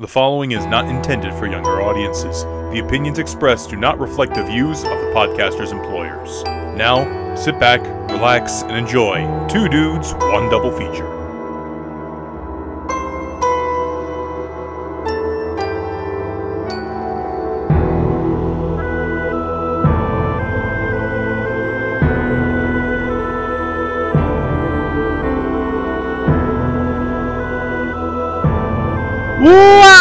The following is not intended for younger audiences. The opinions expressed do not reflect the views of the podcaster's employers. Now, sit back, relax, and enjoy Two Dudes, One Double Feature.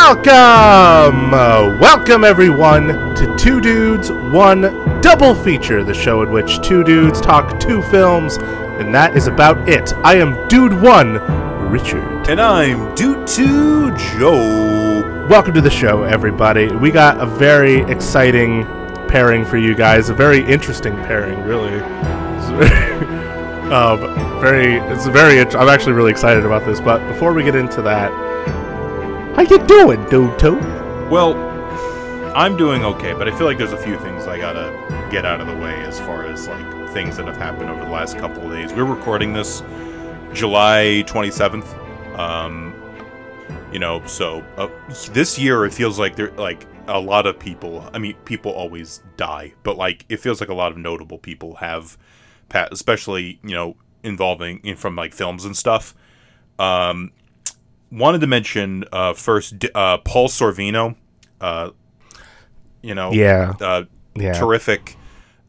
Welcome! Uh, welcome, everyone, to Two Dudes, One Double Feature, the show in which two dudes talk two films, and that is about it. I am Dude One, Richard. And I'm Dude 2 Joe. Welcome to the show, everybody. We got a very exciting pairing for you guys, a very interesting pairing, really. Um, very, it's very, I'm actually really excited about this, but before we get into that, how you doing, Dude Two? Well, I'm doing okay, but I feel like there's a few things I gotta get out of the way as far as like things that have happened over the last couple of days. We're recording this July 27th. Um, you know, so uh, this year it feels like there like a lot of people. I mean, people always die, but like it feels like a lot of notable people have, especially you know involving in from like films and stuff. Um, wanted to mention uh, first uh, Paul Sorvino. Uh, you know, Yeah, uh, yeah. terrific,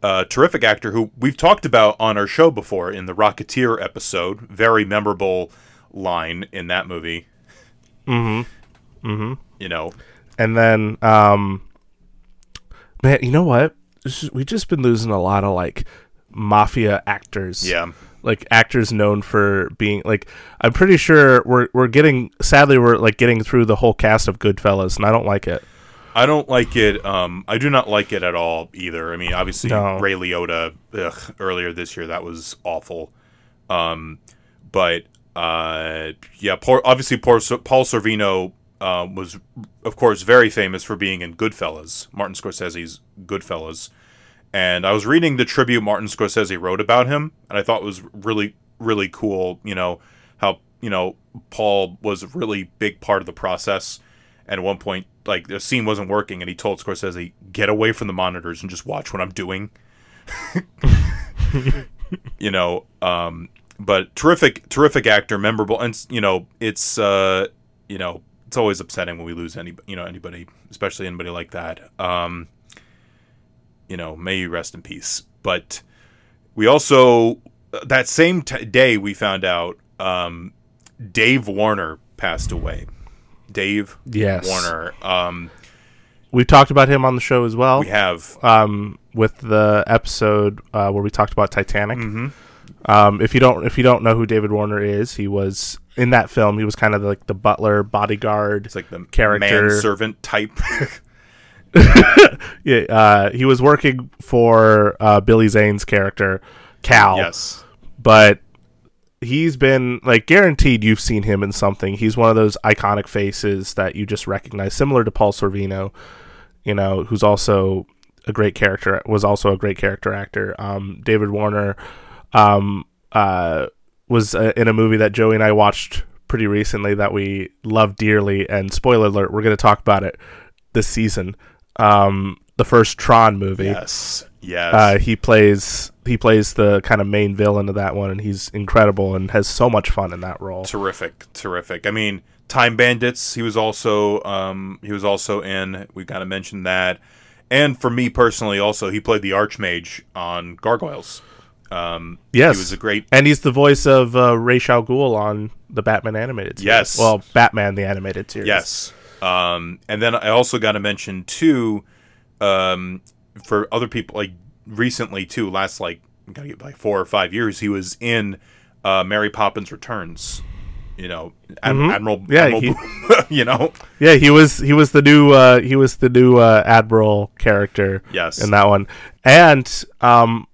uh, terrific actor who we've talked about on our show before in the Rocketeer episode. Very memorable line in that movie. Mm-hmm. Mm-hmm. You know, And then, um, man, you know what? We've just been losing a lot of like mafia actors. yeah, like actors known for being like. I'm pretty sure we're we're getting. Sadly, we're like getting through the whole cast of Goodfellas, and I don't like it. I don't like it. Um, I do not like it at all either. I mean, obviously No. Ray Liotta ugh, earlier this year that was awful. Um, but uh, yeah, Paul, obviously Paul, Paul Sorvino uh, was, of course, very famous for being in Goodfellas, Martin Scorsese's Goodfellas. And I was reading the tribute Martin Scorsese wrote about him, and I thought it was really, really cool. You know how you know Paul was a really big part of the process. And at one point, like the scene wasn't working, and he told Scorsese, "Get away from the monitors and just watch what I'm doing." you know, um, but terrific, terrific actor, memorable, and you know, it's uh, you know, it's always upsetting when we lose any, you know, anybody, especially anybody like that. Um, you know, may you rest in peace. But we also that same t- day we found out um, Dave Warner passed away. Dave Yes, Warner. Um, We've talked about him on the show as well. we have um, with the episode uh, where we talked about Titanic. Mhm. Um, if you don't if you don't know who David Warner is, he was in that film. He was kind of like the butler bodyguard. it's like the Character. servant type. Yeah, uh, he was working for uh, Billy Zane's character Cal. yes. but he's been like guaranteed you've seen him in something. He's one of those iconic faces that you just recognize, similar to Paul Sorvino, you know, who's also a great character, was also a great character actor. Um, David Warner um, uh, was uh, in a movie that Joey and I watched pretty recently that we love dearly. And spoiler alert, we're going to talk about it this season. Um, the first Tron movie Yes. Yes. uh, he plays he plays the kind of main villain of that one, and he's incredible and has so much fun in that role. terrific. Terrific. I mean, Time Bandits. He was also um, he was also in. We got to mention that. And for me personally, also he played the Archmage on Gargoyles. Um, Yes, he was a great and he's the voice of uh, Ra's al Ghul on the Batman animated series. Yes. well, Batman the animated series. Yes. Um, and then I also got to mention too, um, for other people like recently too, last like gotta get like four or five years, he was in uh, Mary Poppins Returns. You know, Ad- Mhm. Admiral. Yeah, Admiral he- Boom, you know. yeah, he was he was the new uh, he was the new uh, admiral character Yes. in that one, and um,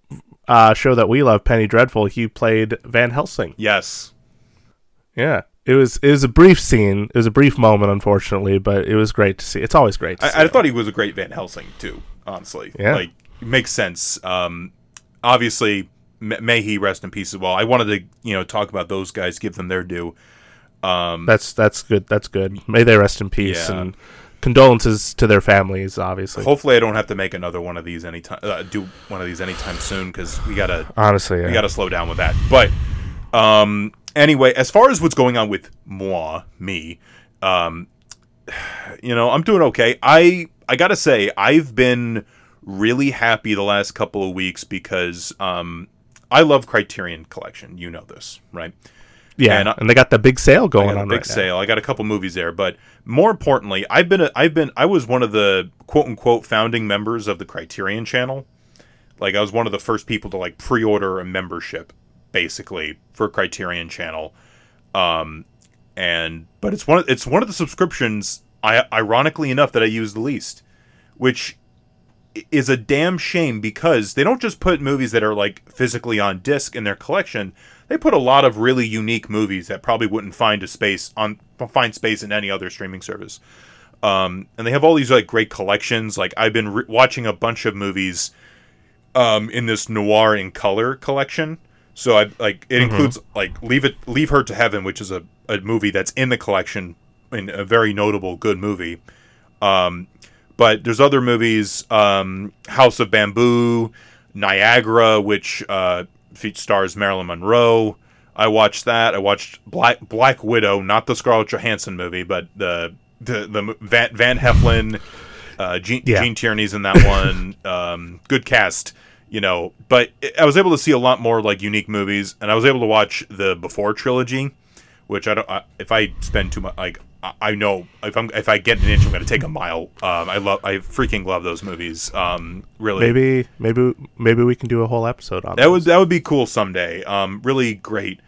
uh, show that we love, Penny Dreadful. He played Van Helsing. Yes. Yeah. It was it was a brief scene. It was a brief moment, unfortunately, but it was great to see. It's always great. To see I, I thought he was a great Van Helsing too. Honestly, Yeah. like it makes sense. Um, obviously, m- may he rest in peace as well. I wanted to you know talk about those guys, give them their due. Um, That's that's good. That's good. May they rest in peace Yeah. and condolences to their families. Obviously, hopefully, I don't have to make another one of these anytime. Uh, do one of these anytime soon because we gotta honestly, yeah. we gotta slow down with that. But um, anyway, as far as what's going on with moi, me, um, you know, I'm doing okay. I I gotta say, I've been really happy the last couple of weeks because um, I love Criterion Collection. You know this, right? yeah, and and, they got the big sale going I got a on big right now. sale. I got a couple movies there, but more importantly, I've been a, I've been I was one of the quote unquote founding members of the Criterion Channel. Like I was one of the first people to like pre-order a membership, basically for Criterion Channel. Um, and but it's one of, it's one of the subscriptions. I ironically enough that I use the least, which is a damn shame because they don't just put movies that are like physically on disc in their collection. They put a lot of really unique movies that probably wouldn't find a space on find space in any other streaming service. Um, and they have all these like great collections. Like I've been re- watching a bunch of movies um, in this noir in color collection. So I like it includes like Leave It Leave Her to Heaven, which is a, a movie that's in the collection and a very notable good movie. Um, but there's other movies, um, House of Bamboo, Niagara, which uh, features stars Marilyn Monroe. I watched that. I watched Black Black Widow, not the Scarlett Johansson movie, but the the the Van, Van Heflin, uh, Gene, Yeah. Gene Tierney's in that one. um, good cast, you know. But I was able to see a lot more like unique movies, and I was able to watch the Before trilogy, which I don't. I, if I spend too much, like I, I know if I'm if I get an inch, I'm going to take a mile. Um, I love. I freaking love those movies. Um, really, Maybe, maybe, maybe we can do a whole episode on that those. would that would be cool someday. Um, really great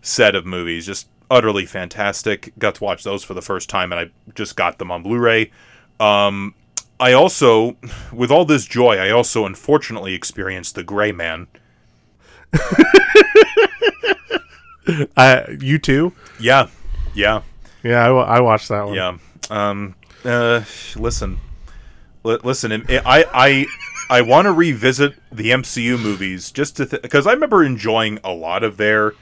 set of movies, just utterly fantastic. Got to watch those for the first time, and I just got them on Blu-ray. Um, I also, with all this joy, I also unfortunately experienced the Gray Man. Uh, you too? Yeah, yeah, Yeah, I, watched that one. yeah. Um, uh, listen, Li- listen. it- I I I want to revisit the MCU movies just to because I remember enjoying a lot of their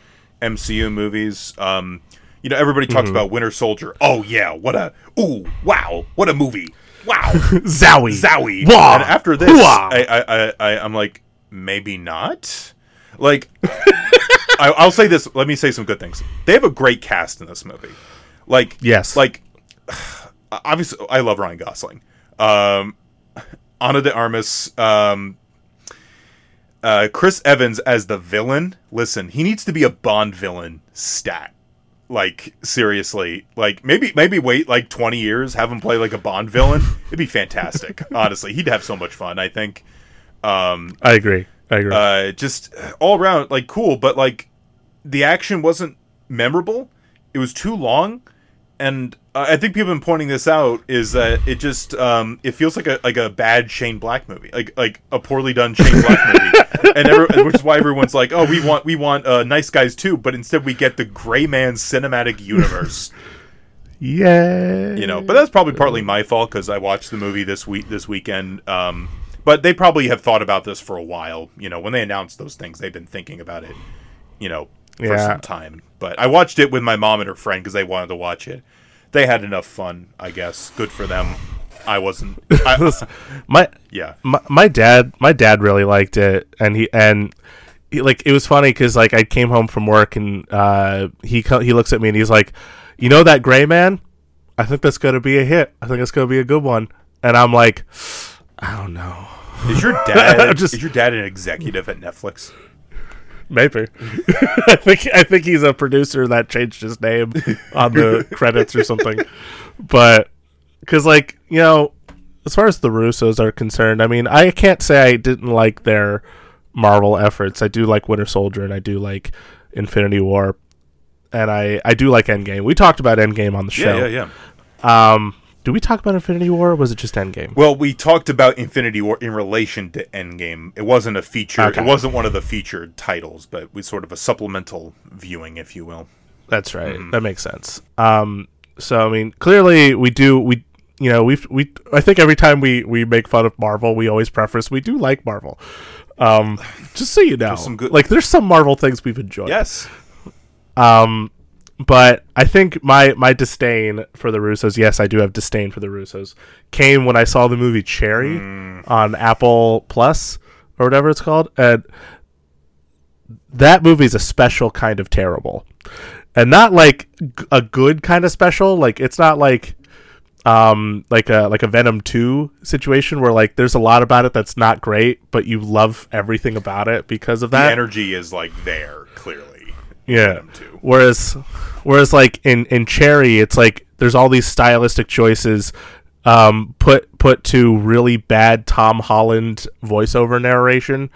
MCU movies. Um, you know, everybody talks about Winter Soldier. Oh yeah, what a ooh wow, what a movie! Wow, Zowie. Zowie. Wah! And after this, Hooah! I, I, I, I, I'm like, maybe not. Like, I, I'll say this. Let me say some good things. They have a great cast in this movie. Like, Yes. like obviously, I love Ryan Gosling. Um, Ana de Armas. Um, uh, Chris Evans as the villain. Listen, he needs to be a Bond villain stat. Like seriously, like maybe maybe wait like twenty years, have him play like a Bond villain. It'd be fantastic. honestly, he'd have so much fun. I think. Um, I agree. I agree. uh, just all around like cool, but like the action wasn't memorable. It was too long, and uh, I think people have been pointing this out is that it just um, it feels like a like a bad Shane Black movie, like like a poorly done Shane Black movie, and every, which is why everyone's like, oh, we want we want uh, nice guys too, but instead we get the Gray Man cinematic universe. yeah. you know but that's probably partly my fault because i watched the movie this week this weekend um but they probably have thought about this for a while you know when they announced those things they've been thinking about it you know for Yeah. some time but i watched it with my mom and her friend because they wanted to watch it they had enough fun i guess good for them i wasn't. I, my yeah. my, my dad my dad really liked it and he and he, like it was funny because like i came home from work and uh he he looks at me and he's like you know that gray man? I think that's gonna be a hit. I think it's gonna be a good one. And i'm like i don't know. Is your dad Just- is your dad an executive at netflix? Maybe. I think i think he's a producer that changed his name on the credits or something. But because like you know as far as the russos are concerned i mean i can't say i didn't like their marvel efforts i do like winter soldier and i do like infinity war and i i do like endgame we talked about endgame on the show yeah yeah yeah. um do we talk about infinity war or was it just endgame Well, we talked about Infinity War in relation to Endgame. It wasn't a feature. Okay. It wasn't one of the featured titles, but we sort of a supplemental viewing, if you will. That's right. That makes sense. Um, so I mean, clearly we do we you know we we I think every time we we make fun of Marvel, we always preface we do like Marvel. Um, just so you know, some good- like there's some Marvel things we've enjoyed. Yes. Um, but I think my my disdain for the Russos, yes, I do have disdain for the Russos, came when I saw the movie Cherry on Apple Plus or whatever it's called, and that movie's a special kind of terrible, and not like a good kind of special. Like it's not like um like a like a Venom 2 situation where like there's a lot about it that's not great but you love everything about it because of The that energy is like there clearly. yeah. Whereas, whereas like in in Cherry, it's like there's all these stylistic choices um, put put to really bad Tom Holland voiceover narration,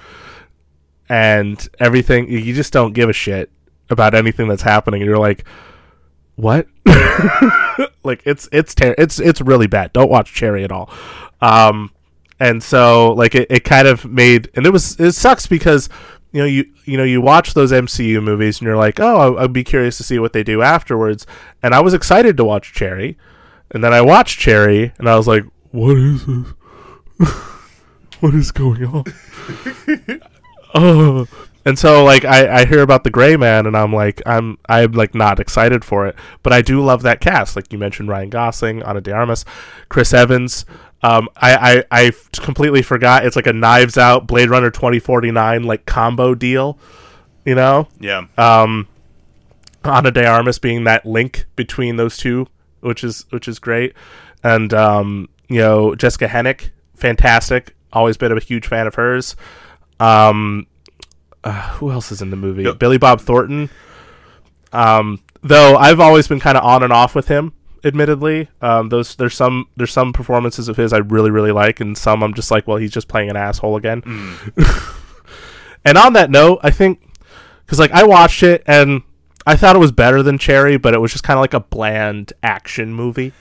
and everything. You just don't give a shit about anything that's happening. And you're like, what? like it's it's ter- it's it's really bad. Don't watch Cherry at all. Um, and so like it, it kind of made and it was it sucks because you know you you know you watch those MCU movies and you're like oh I'd be curious to see what they do afterwards and I was excited to watch Cherry and then I watched Cherry and I was like what is this what is going on oh and so like I, I hear about the gray man and i'm like i'm i'm like not excited for it but i do love that cast like you mentioned ryan gosling ana de armas chris evans um, I, I I completely forgot. It's like a Knives Out, Blade Runner twenty forty nine like combo deal, you know. Yeah. Um, Ana de Armas being that link between those two, which is which is great, and um, you know Jessica Henwick, fantastic. Always been a huge fan of hers. Um, uh, who else is in the movie? Yep. Billy Bob Thornton. Um, though I've always been kind of on and off with him. Admittedly, um, those there's some there's some performances of his I really really like, and some I'm just like, well, he's just playing an asshole again. and on that note, I think because like I watched it and I thought it was better than Cherry, but it was just kind of like a bland action movie.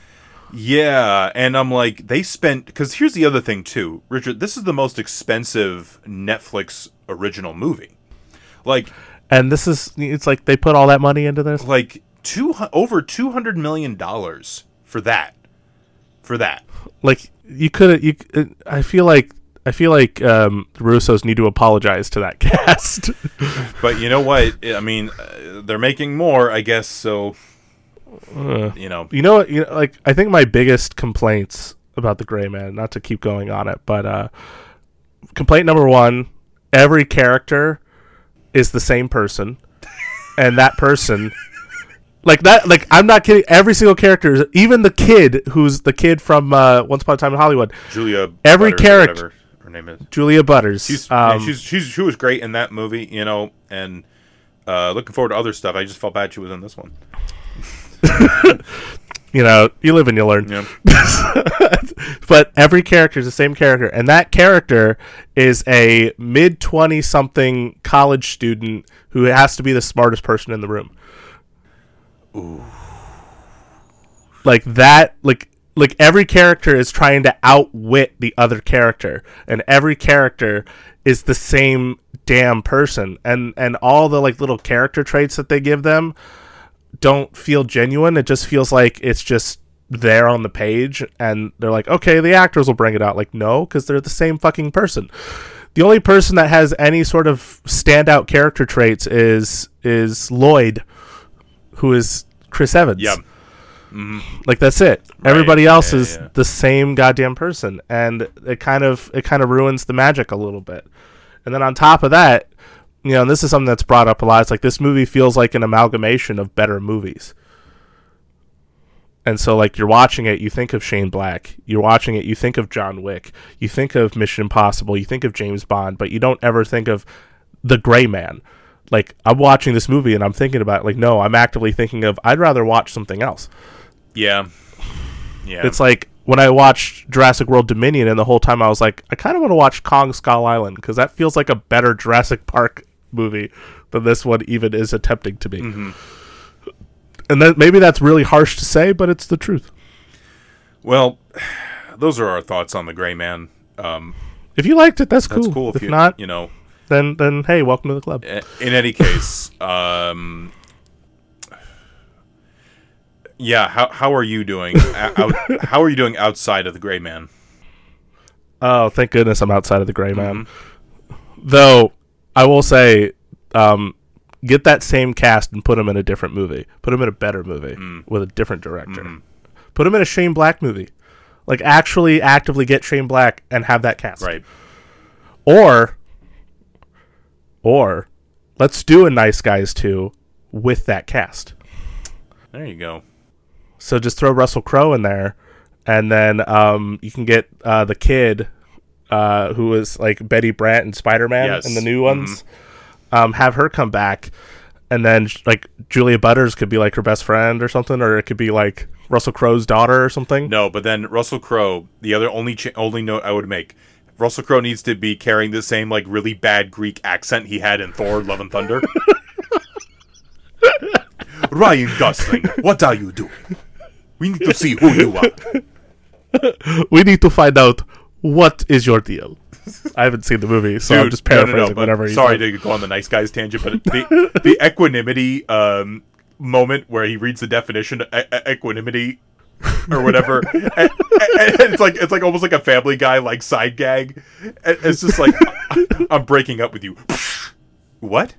Yeah, and I'm like, they spent because here's the other thing too, Richard. This is the most expensive Netflix original movie. Like, And this is it's like they put all that money into this. like two over two hundred million dollars for that, for that. Like you could you I feel like I feel like um, the Russos need to apologize to that cast. But you know what? I mean, uh, they're making more, I guess. So, Uh, you know, you know what? You know, like I think my biggest complaints about the Gray Man, not to keep going on it, but uh, complaint number one: every character is the same person, and that person. Like that, like I'm not kidding. Every single character, even the kid who's the kid from uh, Once Upon a Time in Hollywood, Julia. Every Butters character- her name is. Julia Butters. She's, yeah, um, she's she's she was great in that movie, you know, and uh, looking forward to other stuff. I just felt bad she was in this one. you know, you live and you learn. Yeah. but every character is the same character, and that character is a mid twenty something college student who has to be the smartest person in the room. Ooh. Like that, like like every character is trying to outwit the other character, and every character is the same damn person, and and all the like little character traits that they give them don't feel genuine. It just feels like it's just there on the page, and they're like, okay, the actors will bring it out. Like, no, because they're the same fucking person. The only person that has any sort of standout character traits is is Lloyd, who is Chris Evans. Yeah. Mm-hmm. like that's it. Everybody else yeah, is yeah. the same goddamn person, and it kind of it kind of ruins the magic a little bit. And then on top of that, you know, and this is something that's brought up a lot. It's like this movie feels like an amalgamation of better movies. And so, like, you're watching it, you think of Shane Black. You're watching it, you think of John Wick. You think of Mission Impossible. You think of James Bond, but you don't ever think of the Gray Man. Like, I'm watching this movie and I'm thinking about, like, no, I'm actively thinking of, I'd rather watch something else. Yeah. Yeah. It's like when I watched Jurassic World Dominion, and the whole time I was like, I kind of want to watch Kong Skull Island because that feels like a better Jurassic Park movie than this one even is attempting to be. And that maybe that's really harsh to say, but it's the truth. well, those are our thoughts on the Gray Man. Um, If you liked it, that's cool. that's cool. If, you, not, you know, then then hey, welcome to the club. In any case, um, yeah. How how are you doing? out, how are you doing outside of the Gray Man? Oh, thank goodness I'm outside of the Gray Man. Though I will say, um, get that same cast and put them in a different movie. Put them in a better movie with a different director. Put them in a Shane Black movie. Like actually actively get Shane Black and have that cast. Right. Or or let's do a Nice Guys 2 with that cast. There you go. So just throw Russell Crowe in there, and then um, you can get uh, the kid uh, who is like Betty Brant and Spider Man Yes. in the new ones. Um, have her come back, and then like Julia Butters could be like her best friend or something, or it could be like Russell Crowe's daughter or something. No, but then Russell Crowe. The other only ch- only note I would make: Russell Crowe needs to be carrying the same like really bad Greek accent he had in Thor: Love and Thunder. Ryan Gosling, what are you doing? We need to see who you are. We need to find out what is your deal. I haven't seen the movie, so I'm Dude, just no, no, no, paraphrasing whatever. Sorry said. to go on the nice guys tangent, but the the equanimity um, moment where he reads the definition of e- equanimity or whatever, and, and- and it's like it's like almost like a Family Guy like side gag. It's just like I'm breaking up with you. What?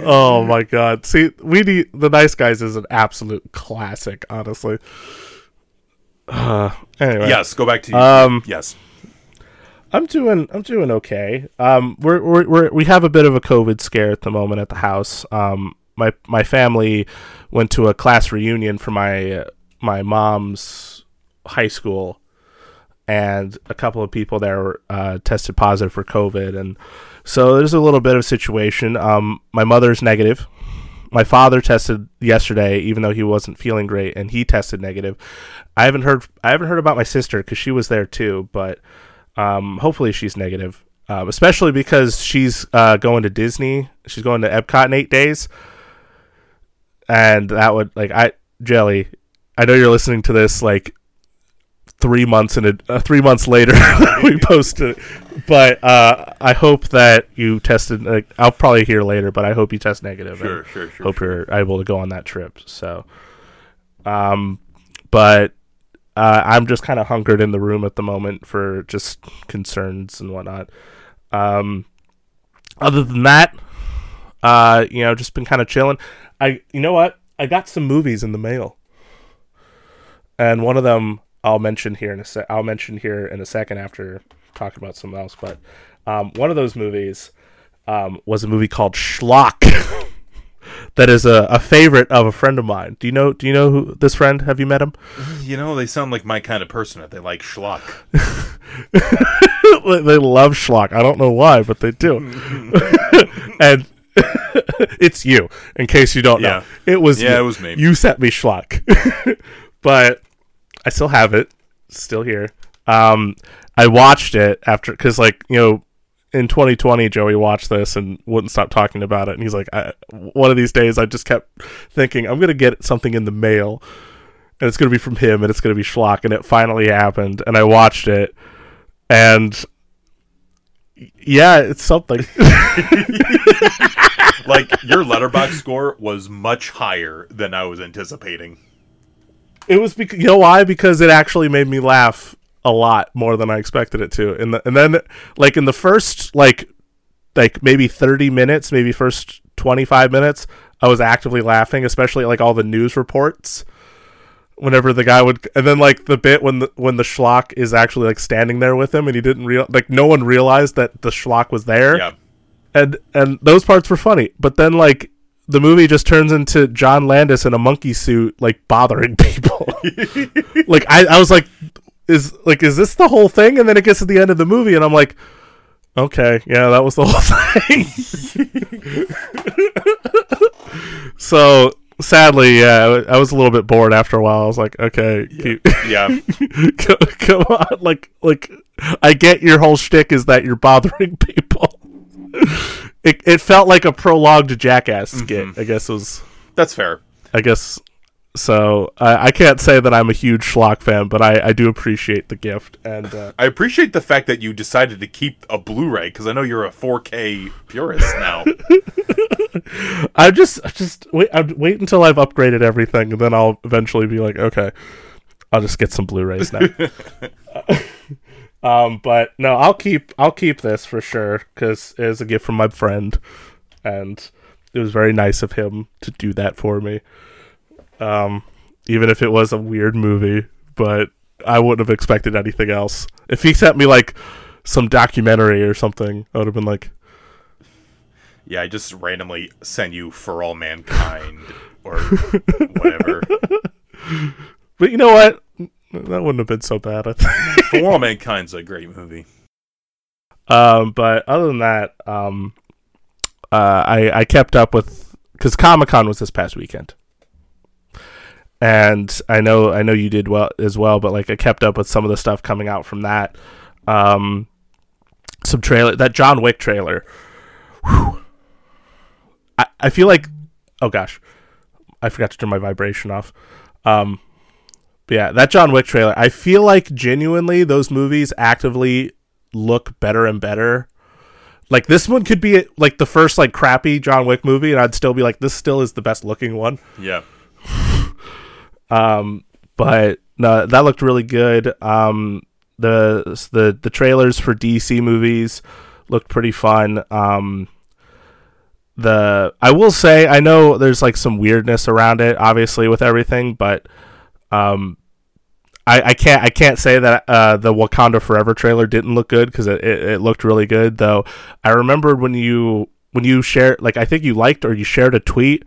Oh my god! See, we need the Nice Guys is an absolute classic, honestly. Uh, anyway, Yes, go back to you. Um, yes. I'm doing I'm doing okay. Um, we're, we're we're we have a bit of a COVID scare at the moment at the house. Um, my my family went to a class reunion for my my mom's high school, and a couple of people there uh, tested positive for COVID, and so there's a little bit of a situation. Um, my mother's negative. My father tested yesterday, even though he wasn't feeling great, and he tested negative. I haven't heard I haven't heard about my sister because she was there too, but um, hopefully she's negative. Um, especially because she's uh, going to Disney. She's going to Epcot in eight days, and that would like I Jelly. I know you're listening to this like three months in a uh, three months later we posted, it. but uh, I hope that you tested. Like, I'll probably hear later, but I hope you test negative. Sure, sure, sure. hope you're able to go on that trip. So, um, but uh, I'm just kind of hunkered in the room at the moment for just concerns and whatnot. Um, other than that, uh, you know, just been kind of chilling. I, you know what? I got some movies in the mail, and one of them I'll mention here in a sec. I'll mention here in a second after talking about something else. But um, one of those movies um, was a movie called Schlock. that is a, a favorite of a friend of mine. Do you know? Do you know who this friend? Have you met him? You know, they sound like my kind of person if they like schlock. they love schlock. I don't know why, but they do. and it's you, in case you don't know. It was Yeah, you. it was me. You sent me schlock. but I still have it. Still here. Um, I watched it after because, like, you know, in 2020, Joey watched this and wouldn't stop talking about it. And he's like, I, one of these days, I just kept thinking, I'm gonna get something in the mail, and it's gonna be from him, and it's gonna be schlock. And it finally happened, and I watched it, and yeah, it's something. like your Letterboxd score was much higher than I was anticipating. It was because you know why? Because it actually made me laugh a lot more than I expected it to. And the, and then like in the first like like maybe 30 minutes, maybe first 25 minutes, I was actively laughing, especially like all the news reports. Whenever the guy would, and then like the bit when the when the schlock is actually like standing there with him, and he didn't real like no one realized that the schlock was there Yeah. and and those parts were funny. But then like the movie just turns into John Landis in a monkey suit, like bothering people. like I, I was like, is like is this the whole thing? And then it gets to the end of the movie, and I'm like, okay, yeah, that was the whole thing. so sadly, yeah, I was a little bit bored after a while. I was like, okay, keep, Yeah. come, come on, like like I get your whole shtick is that you're bothering people. It it felt like a prologue to Jackass skit. I guess was That's fair. I guess so. I I can't say that I'm a huge schlock fan, but I I do appreciate the gift and. Uh, I appreciate the fact that you decided to keep a Blu-ray because I know you're a 4K purist now. I just I just wait. I'd wait until I've upgraded everything, and then I'll eventually be like, okay, I'll just get some Blu-rays now. Um, but no, I'll keep I'll keep this for sure because it was a gift from my friend, and it was very nice of him to do that for me. Um, even if it was a weird movie, but I wouldn't have expected anything else. If he sent me like some documentary or something, I would have been like, Yeah, I just randomly send you For All Mankind or whatever. but you know what? That wouldn't have been so bad. I think. For All Mankind's a great movie. Um, but other than that, um, uh, I I kept up with because Comic Con was this past weekend, and I know I know you did well as well. But like I kept up with some of the stuff coming out from that. Um, some trailer that John Wick trailer. Whew. I I feel like oh gosh, I forgot to turn my vibration off. Um, but yeah, that John Wick trailer. I feel like genuinely those movies actively look better and better. Like this one could be like the first like crappy John Wick movie, and I'd still be like, this still is the best looking one. Yeah. Um, but no, that looked really good. Um, the the the trailers for DC movies looked pretty fun. Um, the I will say I know there's like some weirdness around it, obviously with everything, but um, I, I can't I can't say that uh, the Wakanda Forever trailer didn't look good because it, it, it looked really good though. I remembered when you when you shared like I think you liked or you shared a tweet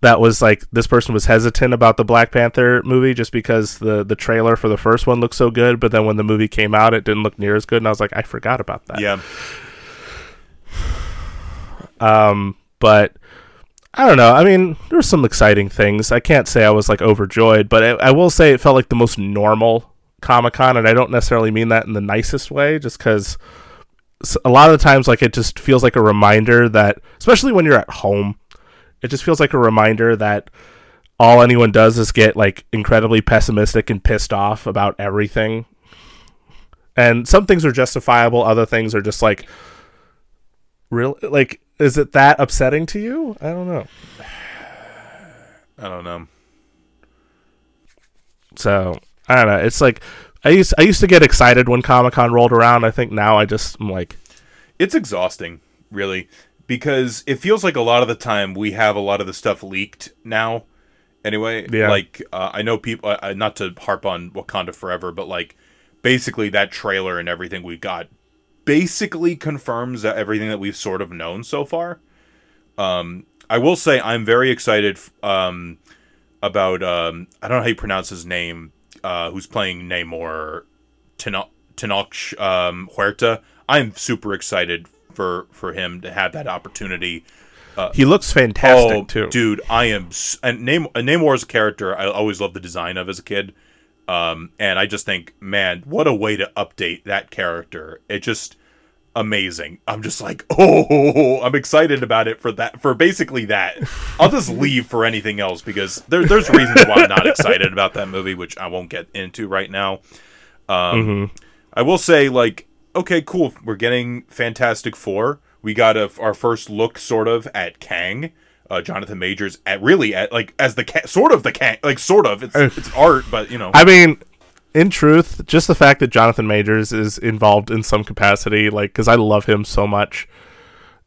that was like this person was hesitant about the Black Panther movie just because the the trailer for the first one looked so good, but then when the movie came out, it didn't look near as good, and I was like, I forgot about that. Yeah. Um, but I don't know. I mean, there were some exciting things. I can't say I was like overjoyed, but I, I will say it felt like the most normal Comic Con, and I don't necessarily mean that in the nicest way, just because a lot of the times, like it just feels like a reminder that, especially when you're at home, it just feels like a reminder that all anyone does is get like incredibly pessimistic and pissed off about everything. And some things are justifiable, other things are just like real like is it that upsetting to you? I don't know. I don't know. So I don't know. It's like I used I used to get excited when Comic Con rolled around. I think now I just am like It's exhausting, really, because it feels like a lot of the time we have a lot of the stuff leaked now. Anyway, Yeah. like uh, I know people. Uh, not to harp on Wakanda Forever, but like basically that trailer and everything we got basically confirms that everything that we've sort of known so far. Um, I will say I'm very excited um, about um, I don't know how you pronounce his name. Uh, who's playing Namor? Teno- Tenoch um, Huerta. I'm super excited for for him to have that opportunity. he looks fantastic oh, too. dude, I am. And Nam- uh, Namor's character, I always loved the design of as a kid. Um, and I just think, man, what a way to update that character. It just amazing. I'm just like, oh, I'm excited about it for that. For basically that, I'll just leave for anything else because there, there's reasons why I'm not excited about that movie, which I won't get into right now. Um, I will say, like, okay, cool. We're getting Fantastic Four. We got a, our first look, sort of, at Kang. Uh, Jonathan Majors at really at like as the Ka- sort of the Kang like sort of it's it's art but you know I mean, in truth, just the fact that Jonathan Majors is involved in some capacity, like, because I love him so much.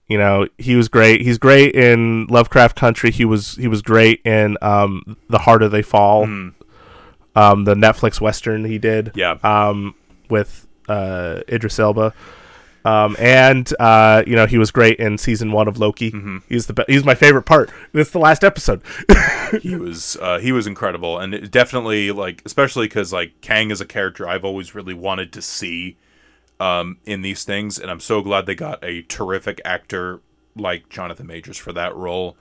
You know, he was great. He's great in Lovecraft Country. He was he was great in um, The Harder They Fall, um, the Netflix western he did. Yeah. Um, with uh, Idris Elba. Um, and uh, you know he was great in season one of Loki. He's the be- he's my favorite part. It's the last episode. he was uh, he was incredible and it definitely like especially because like Kang is a character I've always really wanted to see um, in these things and I'm so glad they got a terrific actor like Jonathan Majors for that role.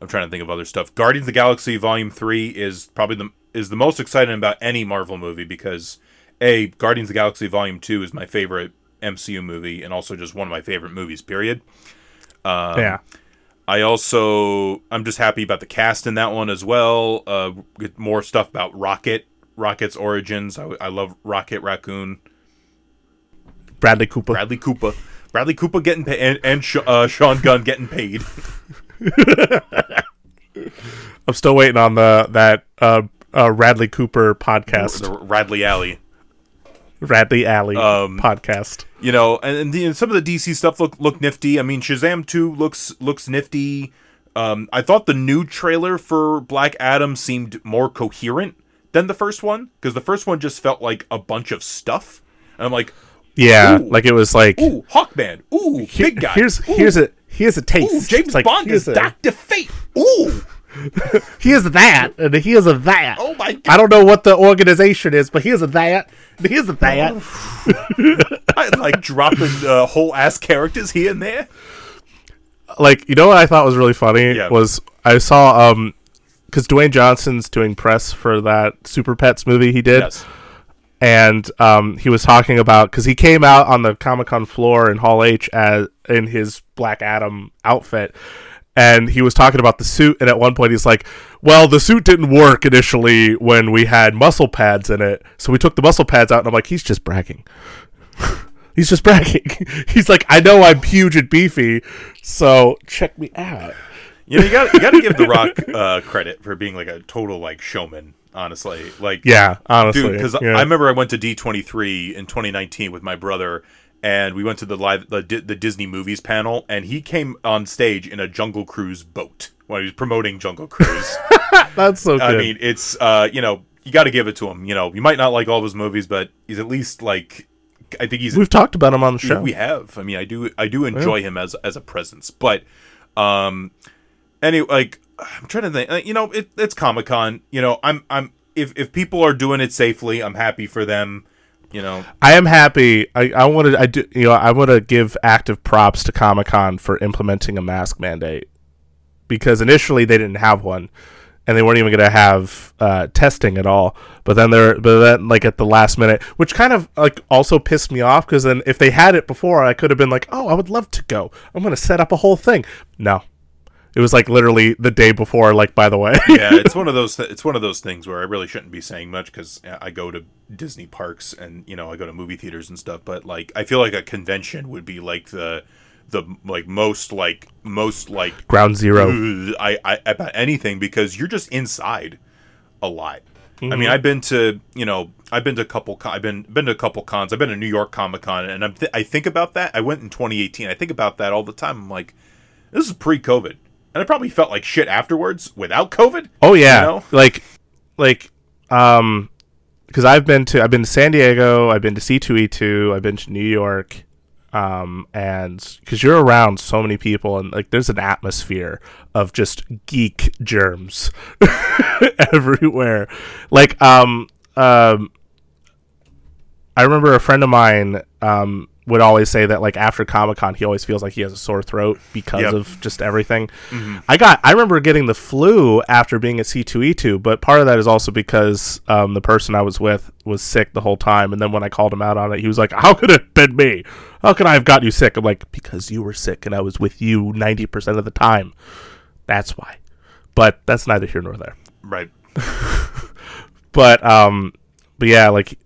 I'm trying to think of other stuff. Guardians of the Galaxy Volume Three is probably the is the most exciting about any Marvel movie because a Guardians of the Galaxy Volume Two is my favorite MCU movie and also just one of my favorite movies. Period. yeah. I also I'm just happy about the cast in that one as well. Uh, get more stuff about Rocket, Rocket's origins. I, I love Rocket Raccoon, Bradley Cooper. Bradley Cooper, Bradley Cooper getting paid, and, and Sh- uh, Sean Gunn getting paid. I'm still waiting on the that uh, uh Radley Cooper podcast. the Radley Alley. Radley Alley Um, podcast. you know, and, and, the, and some of the DC stuff look look nifty. I mean, Shazam two looks looks nifty. Um, I thought the new trailer for Black Adam seemed more coherent than the first one because the first one just felt like a bunch of stuff. And I'm like, Yeah, Ooh. like it was like ooh, Hawkman, ooh, here- big guy. Here's ooh, here's a here's a taste. ooh, James like, Bond is a- Doctor Fate. Ooh, Here's that, and here's a that. Oh my God. I don't know what the organization is, but here's a that, and is a that. I like dropping uh, whole ass characters here and there. like you know what I thought was really funny Yeah. was I saw um because Dwayne Johnson's doing press for that Super Pets movie he did, Yes. and um he was talking about because he came out on the Comic Con floor in Hall H as in his Black Adam outfit. And he was talking about the suit, and at one point he's like, "Well, the suit didn't work initially when we had muscle pads in it, so we took the muscle pads out." And I'm like, "He's just bragging. he's just bragging. he's like, I know I'm huge and beefy, so check me out." You know, you got you got to give The Rock uh, credit for being like a total like showman. Honestly, like Yeah, honestly, dude because yeah. i remember i went to d23 in 2019 with my brother and we went to the live the, the disney movies panel and he came on stage in a jungle cruise boat when he was promoting jungle cruise that's so good. i mean it's uh you know you got to give it to him you know you might not like all of his movies but he's at least like i think he's We've talked about him on the show. we have. I mean, I do I do enjoy him as as a presence, but um, anyway, like I'm trying to think. You know, it, it's Comic Con. You know, I'm I'm if if people are doing it safely, I'm happy for them. You know, I am happy. I I want to. I do. You know, I want to give active props to Comic Con for implementing a mask mandate because initially they didn't have one, and they weren't even going to have uh, testing at all. But then they're but then like at the last minute, which kind of like also pissed me off because then if they had it before, I could have been like, oh, I would love to go. I'm going to set up a whole thing. No, it was like literally the day before. Like by the way, yeah, it's one of those th- it's one of those things where I really shouldn't be saying much because I go to Disney parks and you know I go to movie theaters and stuff. But like, I feel like a convention would be like the the like most like most like ground zero. I, I about anything because you're just inside a lot. I Mm-hmm. mean, I've been to you know I've been to a couple con- I've been been to a couple cons. I've been to New York Comic Con, and I'm th- I think about that. I went in 2018. I think about that all the time. I'm like, this is pre-COVID, and I probably felt like shit afterwards without COVID. Oh yeah, You know? like like um because I've been to I've been to San Diego, I've been to C two E two, I've been to New York, um and because you're around so many people and like there's an atmosphere of just geek germs everywhere. Like um um I remember a friend of mine um, would always say that like after Comic Con he always feels like he has a sore throat because Yep. of just everything. I got I remember getting the flu after being at C2E2, but part of that is also because um, the person I was with was sick the whole time and then when I called him out on it, he was like, "How could it have been me? How could I have got you sick?" I'm like, "Because you were sick and I was with you 90% of the time." That's why. But that's neither here nor there Right. but um but yeah like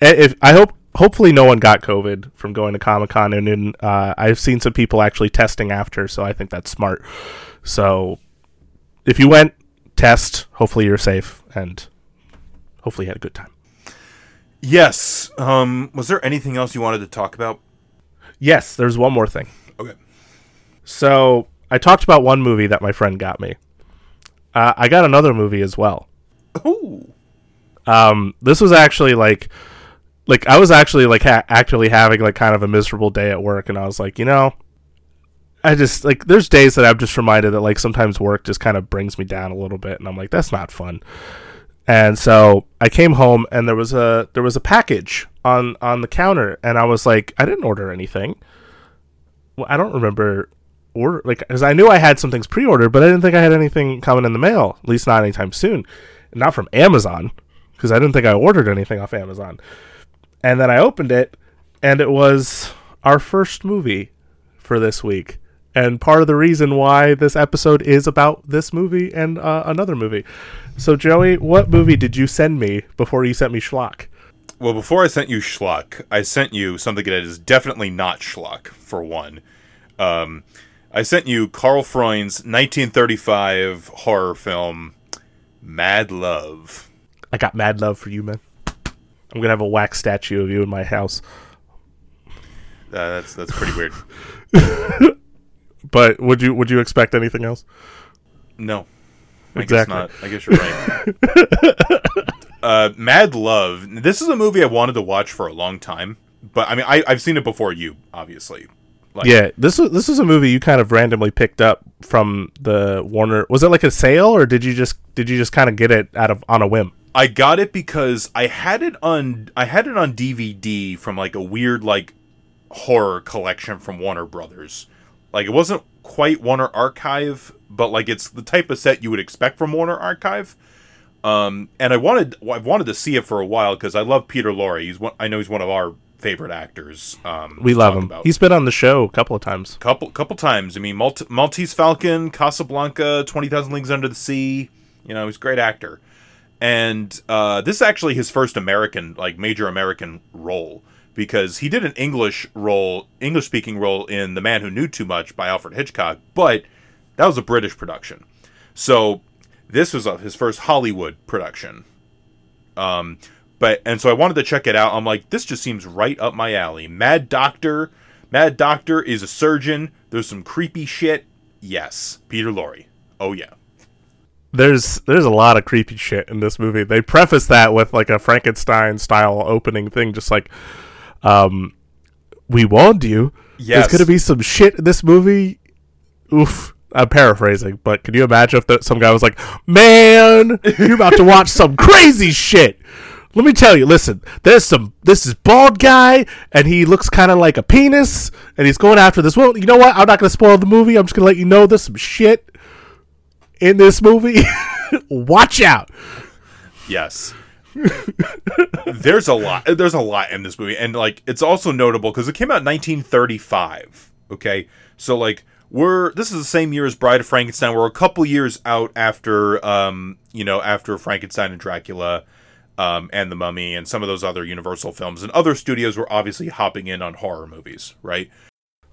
if i hope hopefully no one got covid from going to comic-con and then uh, i've seen some people actually testing after so i think that's smart so if you went test hopefully you're safe and hopefully you had a good time Yes. Um. Was there anything else you wanted to talk about? yes there's one more thing Okay. so i talked about one movie that my friend got me uh, i got another movie as well Ooh. um this was actually like like i was actually like ha- actually having like kind of a miserable day at work and i was like you know i just like there's days that i'm just reminded that like sometimes work just kind of brings me down a little bit and i'm like that's not fun. And so i came home and there was a there was a package on on the counter and i was like i didn't order anything. Well, i don't remember order like because i knew i had some things pre-ordered but i didn't think i had anything coming in the mail at least not anytime soon. Not from amazon because i didn't think i ordered anything off amazon and then i opened it and it was our first movie for this week and part of the reason why this episode is about this movie and uh, another movie so joey what movie did you send me before you sent me schlock Well, before I sent you schlock, I sent you something that is definitely not schlock. For one, um, I sent you Karl Freund's 1935 horror film, Mad Love. i got mad love for you man I'm gonna have a wax statue of you in my house. Uh, that's that's pretty weird. But would you would you expect anything else? No, I Exactly. guess not. I guess you're right. uh, Mad Love. This is a movie I wanted to watch for a long time, but I mean, I, I've seen it before you, obviously. Like, Yeah, this was this was a movie you kind of randomly picked up from the Warner. Was it like a sale, or did you just did you just kind of get it out of on a whim? I got it because I had it on I had it on DVD from like a weird like horror collection from Warner Brothers. Like it wasn't quite Warner Archive, but like it's the type of set you would expect from Warner Archive. Um, and I wanted I've wanted to see it for a while because I love Peter Lorre. He's one I know he's one of our favorite actors. Um, We love him. about. He's been on the show a couple of times. couple couple times. I mean, Malt- Maltese Falcon, Casablanca, Twenty Thousand Leagues Under the Sea. You know, he's a great actor, and uh, this is actually his first American, like major American role because he did an English role, English speaking role in The Man Who Knew Too Much by Alfred Hitchcock, but that was a British production. So this was uh, his first Hollywood production. Um, but and so I wanted to check it out. I'm like, this just seems right up my alley. Mad Doctor, Mad Doctor is a surgeon. There's some creepy shit. Yes, Peter Lorre. Oh yeah. There's there's a lot of creepy shit in this movie. They preface that with like a Frankenstein style opening thing, just like, um, we warned you. Yes. There's gonna be some shit in this movie. Oof. I'm paraphrasing, but can you imagine if the, some guy was like, "Man, you're about to watch some crazy shit." Let me tell you. Listen, there's some. This is bald guy, and he looks kind of like a penis, and he's going after this. Well, you know what? I'm not gonna spoil the movie. I'm just gonna let you know there's some shit in this movie. Watch out. Yes. there's a lot. There's a lot in this movie, and like it's also notable because it came out in 1935. Okay, so like we're this is the same year as Bride of Frankenstein. We're a couple years out after um you know after Frankenstein and Dracula. Um, and the Mummy, and some of those other Universal films, and other studios were obviously hopping in on horror movies, right?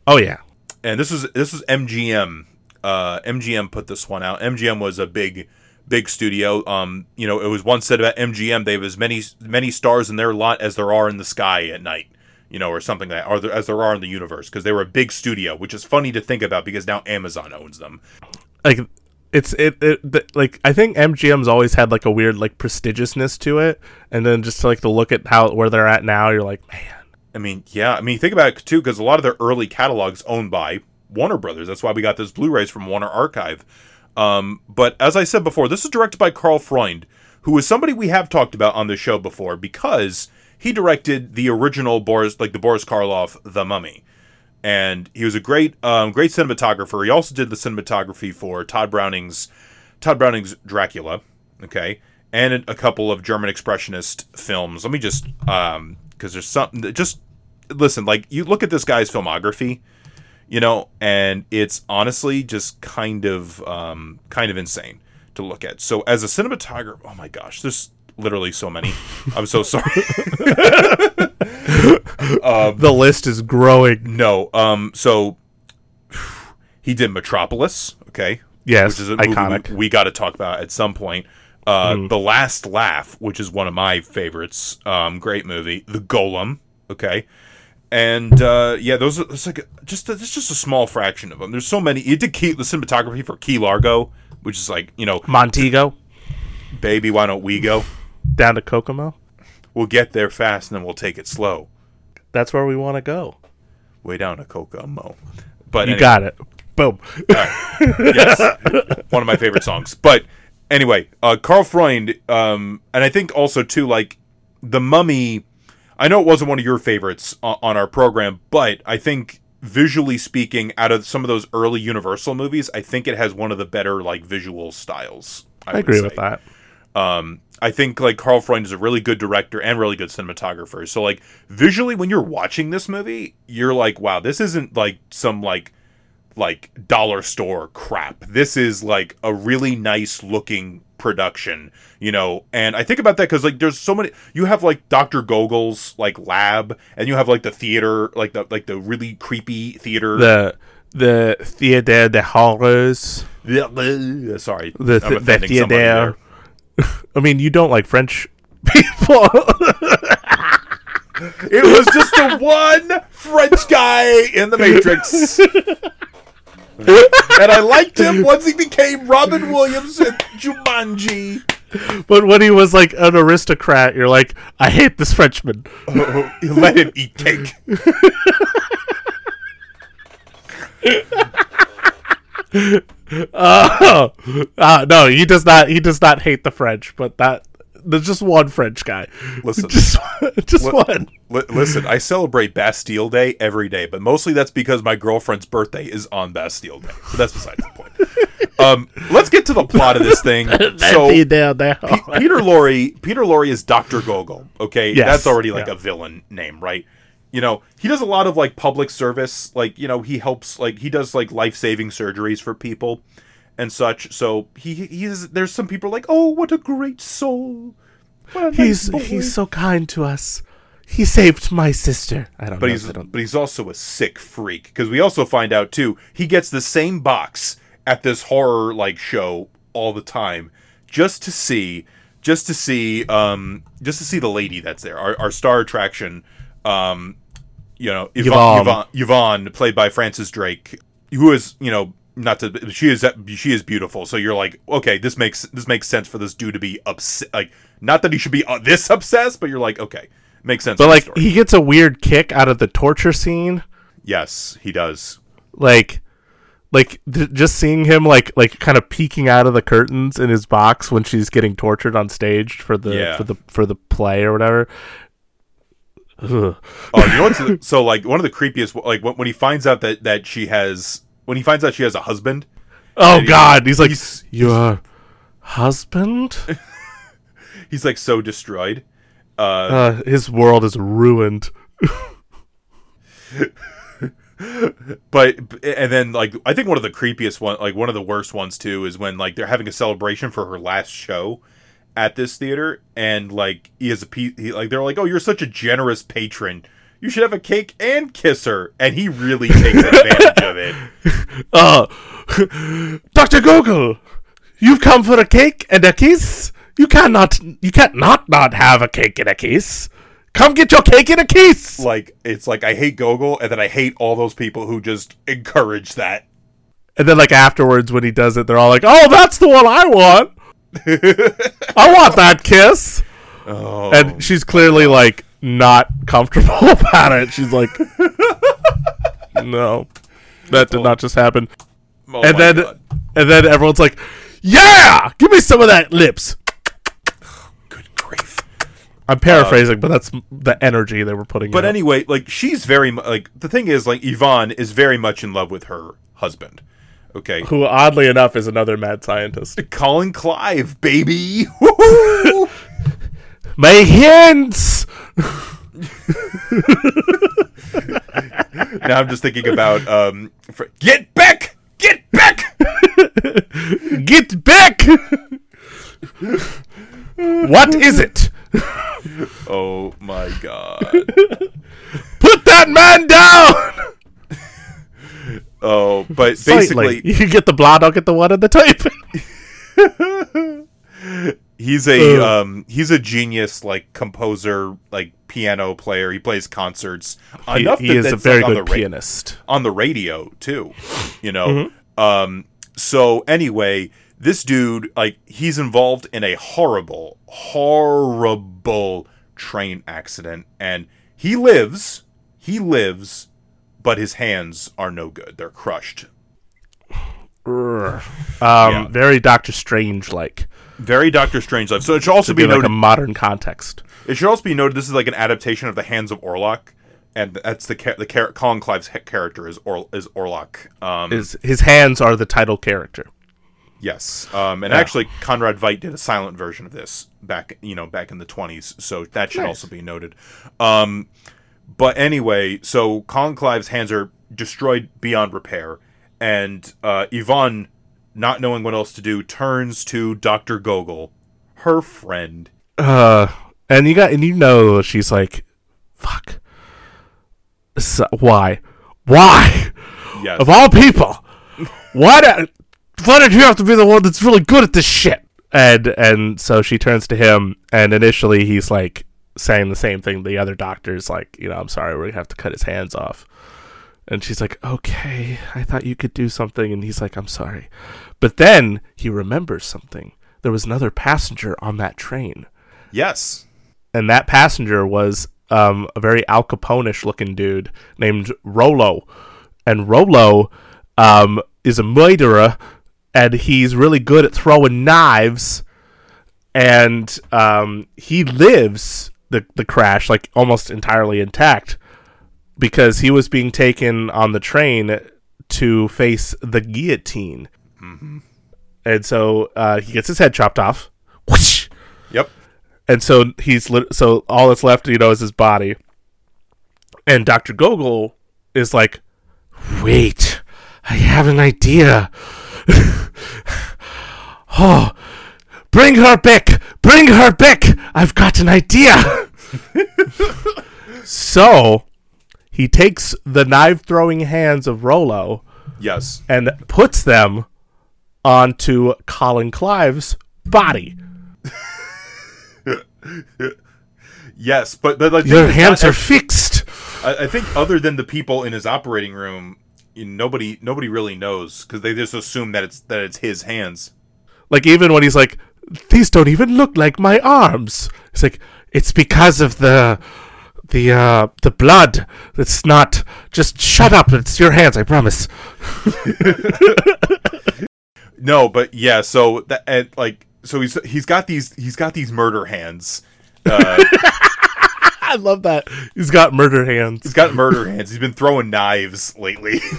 Oh yeah. and this is this is MGM. Uh, MGM put this one out. MGM was a big, big studio. Um, you know, it was once said about MGM they have as many many stars in their lot as there are in the sky at night. You know, or something like that, or there, as there are in the universe, because they were a big studio, which is funny to think about because now Amazon owns them. like it's it, it like I think MGM's always had like a weird like prestigiousness to it, and then just like to look at how where they're at now, you're like, man, I mean, yeah, I mean, think about it too, because a lot of their early catalogs owned by Warner Brothers. That's why we got those Blu-rays from Warner Archive. Um, but as I said before, this is directed by Karl Freund, who is somebody we have talked about on the show before because he directed the original Boris, like the Boris Karloff, The Mummy, and he was a great, um, great cinematographer. He also did the cinematography for Tod Browning's, Tod Browning's Dracula. Okay, and a, couple of German expressionist films. Let me just, um, because there's something that just listen. Like you look at this guy's filmography, you know, and it's honestly just kind of, um, kind of insane to look at. So as a cinematographer, oh my gosh, there's literally so many. I'm so sorry. the list is growing. no, um, so he did Metropolis. Okay, Yes, which is iconic. we, we got to talk about at some point. Uh, The Last Laugh, which is one of my favorites, um, great movie. The Golem, okay, and uh, yeah, those are it's like just a, it's just a small fraction of them. There's so many. He did key, the cinematography for Key Largo, which is like you know, Montego baby, why don't we go? down to Kokomo. We'll get there fast, and then we'll take it slow, That's where we want to go. way down to Kokomo. But You anyway. got it. Boom. yes, one of my favorite songs. But anyway, uh, Karl Freund, um, and I think also too like the Mummy. I know it wasn't one of your favorites on, on our program, but I think visually speaking, out of some of those early Universal movies, I think it has one of the better like visual styles. I, I agree say. with that. Um, I think like Karl Freund is a really good director and really good cinematographer. So like visually, when you're watching this movie, you're like, wow, this isn't like some like like dollar store crap. This is like a really nice looking production, you know. And I think about that because like there's so many. You have like Doctor Gogol's like lab, and you have like the theater, like the like the really creepy theater. The the Theater de Horrors. Sorry, The, I'm the, the offending somebody Theater. I mean, you don't like French people. It was just the one French guy in the Matrix. and I liked him once he became Robin Williams in Jumanji. But when he was like an aristocrat, you're like, I hate this Frenchman. Oh, let him eat cake. Oh, uh, no, he does not. He does not hate the French, but that there's just one French guy. Listen. just just Li- one. Li- listen, I celebrate Bastille Day every day, but mostly that's because my girlfriend's birthday is on Bastille Day. But that's besides the point. Um, let's get to the plot of this thing. so down there. Pe- Peter Lorre, Peter Lorre is Doctor Gogol. Okay, Yes, that's already like yeah. a villain name, right? You know, he does a lot of like public service, like you know, he helps, like he does like life saving surgeries for people and such. So he he's there's some people like, oh, what a great soul. A he's boy." he's so kind to us. He saved my sister. I don't but know. he's don't- but he's also a sick freak because we also find out too he gets the same box at this horror like show all the time just to see just to see um just to see the lady that's there our, our star attraction um you know Yvonne, Yvonne. Yvonne Yvonne played by Frances Drake who is you know not to she is she is beautiful so you're like okay this makes this makes sense for this dude to be upset like not that he should be uh, this obsessed but you're like okay makes sense but like he gets a weird kick out of the torture scene. Yes, he does. Like, like th- just seeing him like like kind of peeking out of the curtains in his box when she's getting tortured on stage for the Yeah. for the for the play or whatever. Oh, you know what's so like one of the creepiest like when, when he finds out that that she has when he finds out she has a husband. Oh God! He's like he's- your husband. He's like so destroyed. Uh, Uh, his world is ruined. but and then like I think one of the creepiest one like one of the worst ones too is when like they're having a celebration for her last show at this theater and like he is a pe- he, like they're like oh you're such a generous patron you should have a cake and kiss her and he really takes advantage of it Uh, Doctor Gogol, you've come for a cake and a kiss. You cannot, you can't not not have a cake and a kiss. Come get your cake and a kiss. like it's like I hate Gogol and then I hate all those people who just encourage that And then, like afterwards, when he does it, they're all like, "Oh, that's the one I want. I want that kiss." oh And she's clearly like not comfortable about it. She's like, "No, that did not just happen." oh, oh and then, God. and then everyone's like, "Yeah, give me some of that lips." good grief I'm paraphrasing, um, but that's the energy they were putting. But out. anyway, like she's very like the thing is like Yvonne is very much in love with her husband. Okay, who oddly enough is another mad scientist. Colin Clive, baby. My hands. Now I'm just thinking about um, fr- get back, get back. Get back! what is it? Oh my god. Put that man down! Oh, but Slightly. basically You get the blood, I'll get the one and the tape. he's a um he's a genius like composer, like piano player. He plays concerts he enough he that is a very like, on good the ra- pianist. on the radio too you know Mm-hmm. um so anyway this dude like he's involved in a horrible horrible train accident and he lives he lives but his hands are no good they're crushed Um, Yeah. Very Doctor Strange like. Very doctor strange life so it should also be be like noted a modern context. it should also be noted this is like an adaptation of the hands of orlac and that's the the char- colin clive's he- character is or is orlac um His his hands are the title character. Yes, um, and Yeah. actually, Conrad Veidt did a silent version of this back, you know, back in the twenties. So that should Nice. also be noted. Um, but anyway, so Colin Clive's hands are destroyed beyond repair, and uh, Yvonne, not knowing what else to do, turns to Doctor Gogol, her friend. Uh, and you got and you know she's like, fuck. So, why, why Yes, of all people, why did why did you have to be the one that's really good at this shit? And and so she turns to him, and initially he's like saying the same thing. The other doctor's like, you know, I'm sorry, we have to cut his hands off. And she's like, okay, I thought you could do something. And he's like, I'm sorry. But then he remembers something. There was another passenger on that train. Yes. And that passenger was um, a very Al Capone-ish looking dude named Rollo. And Rollo um, is a murderer, and he's really good at throwing knives. And um, he lives the, the crash like almost entirely intact because he was being taken on the train to face the guillotine. And so uh, he gets his head chopped off. Whoosh! Yep. And so he's lit- so all that's left, you know, is his body. And Dr. Gogol is like, "Wait, I have an idea." oh, bring her back! Bring her back! I've got an idea. so he takes the knife throwing hands of Rollo Yes. and puts them onto Colin Clive's body. Yes, but but like Your hands not- are fixed. I, I think other than the people in his operating room, you nobody nobody really knows because they just assume that it's that it's his hands. Like even when he's like, these don't even look like my arms. It's like it's because of the the uh the blood. It's not just shut up. It's your hands. I promise. No, but yeah. So that and like so he's he's got these he's got these murder hands. Uh, I love that. He's got murder hands. he's got murder hands. He's been throwing knives lately.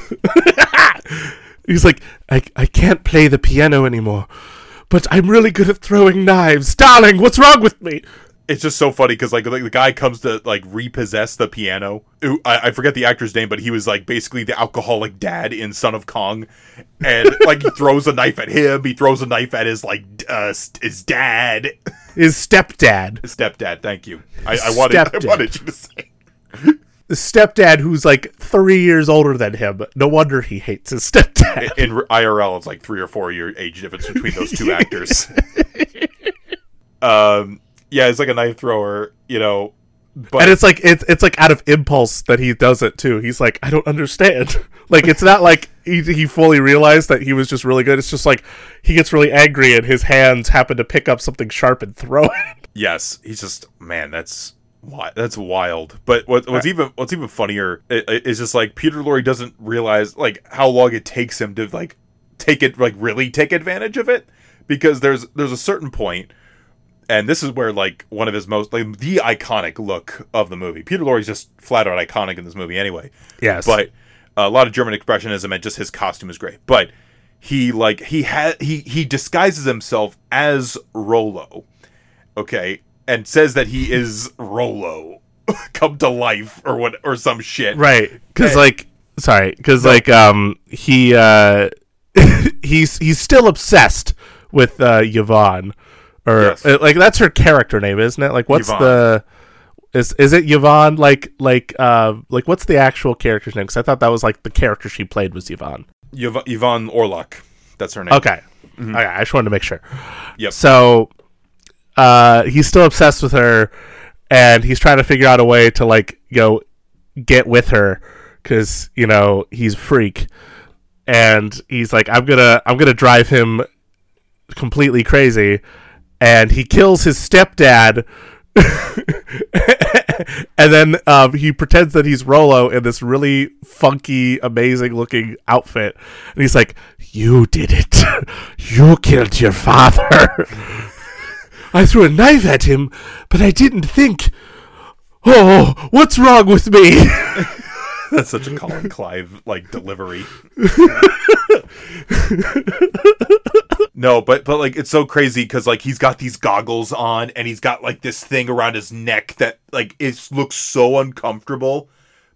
He's like, I I can't play the piano anymore, but I'm really good at throwing knives. Darling, what's wrong with me? It's just so funny because like, like the guy comes to like repossess the piano. Ooh, I, I forget the actor's name, but he was like basically the alcoholic dad in Son of Kong, and like he throws a knife at him. He throws a knife at his like uh, his dad, His stepdad. his stepdad. Thank you. I, I wanted Stepdad. I wanted you to say. The stepdad who's like three years older than him. No wonder he hates his stepdad. In IRL, it's like three or four year age difference between those two actors. um, yeah, it's like a knife thrower, you know. But and it's like it's it's like out of impulse that he does it too. He's like, I don't understand. like it's not like he he fully realized that he was just really good. It's just like he gets really angry and his hands happen to pick up something sharp and throw it. Yes, he's just man. That's that's wild. But what, what's even what's even funnier is just like Peter Lorre doesn't realize like how long it takes him to like take it like really take advantage of it because there's there's a certain point and this is where like one of his most like the iconic look of the movie. Peter Lorre's just flat out iconic in this movie anyway. Yes, But a lot of German expressionism and just his costume is great. But he like he had he he disguises himself as Rollo, okay, and says that he is Rollo come to life or what or some shit. right because like sorry because like um he uh he's he's still obsessed with uh Yvonne or Yes. uh, like that's her character name isn't it? Like what's Yvonne. the is is it Yvonne? Like like uh like what's the actual character's name? Because I thought that was like the character she played was Yvonne. Yv- Yvonne Orlac, that's her name. okay. Okay I just wanted to make sure. Yep. so uh he's still obsessed with her and he's trying to figure out a way to like you know get with her because you know he's a freak. And he's like i'm gonna i'm gonna drive him completely crazy and he kills his stepdad and then um, he pretends that he's Rollo in this really funky, amazing looking outfit. And he's like, You did it. You killed your father. I threw a knife at him, but I didn't think. Oh, what's wrong with me? That's such a Colin Clive like delivery. no, but but like it's so crazy because like he's got these goggles on and he's got like this thing around his neck that like it looks so uncomfortable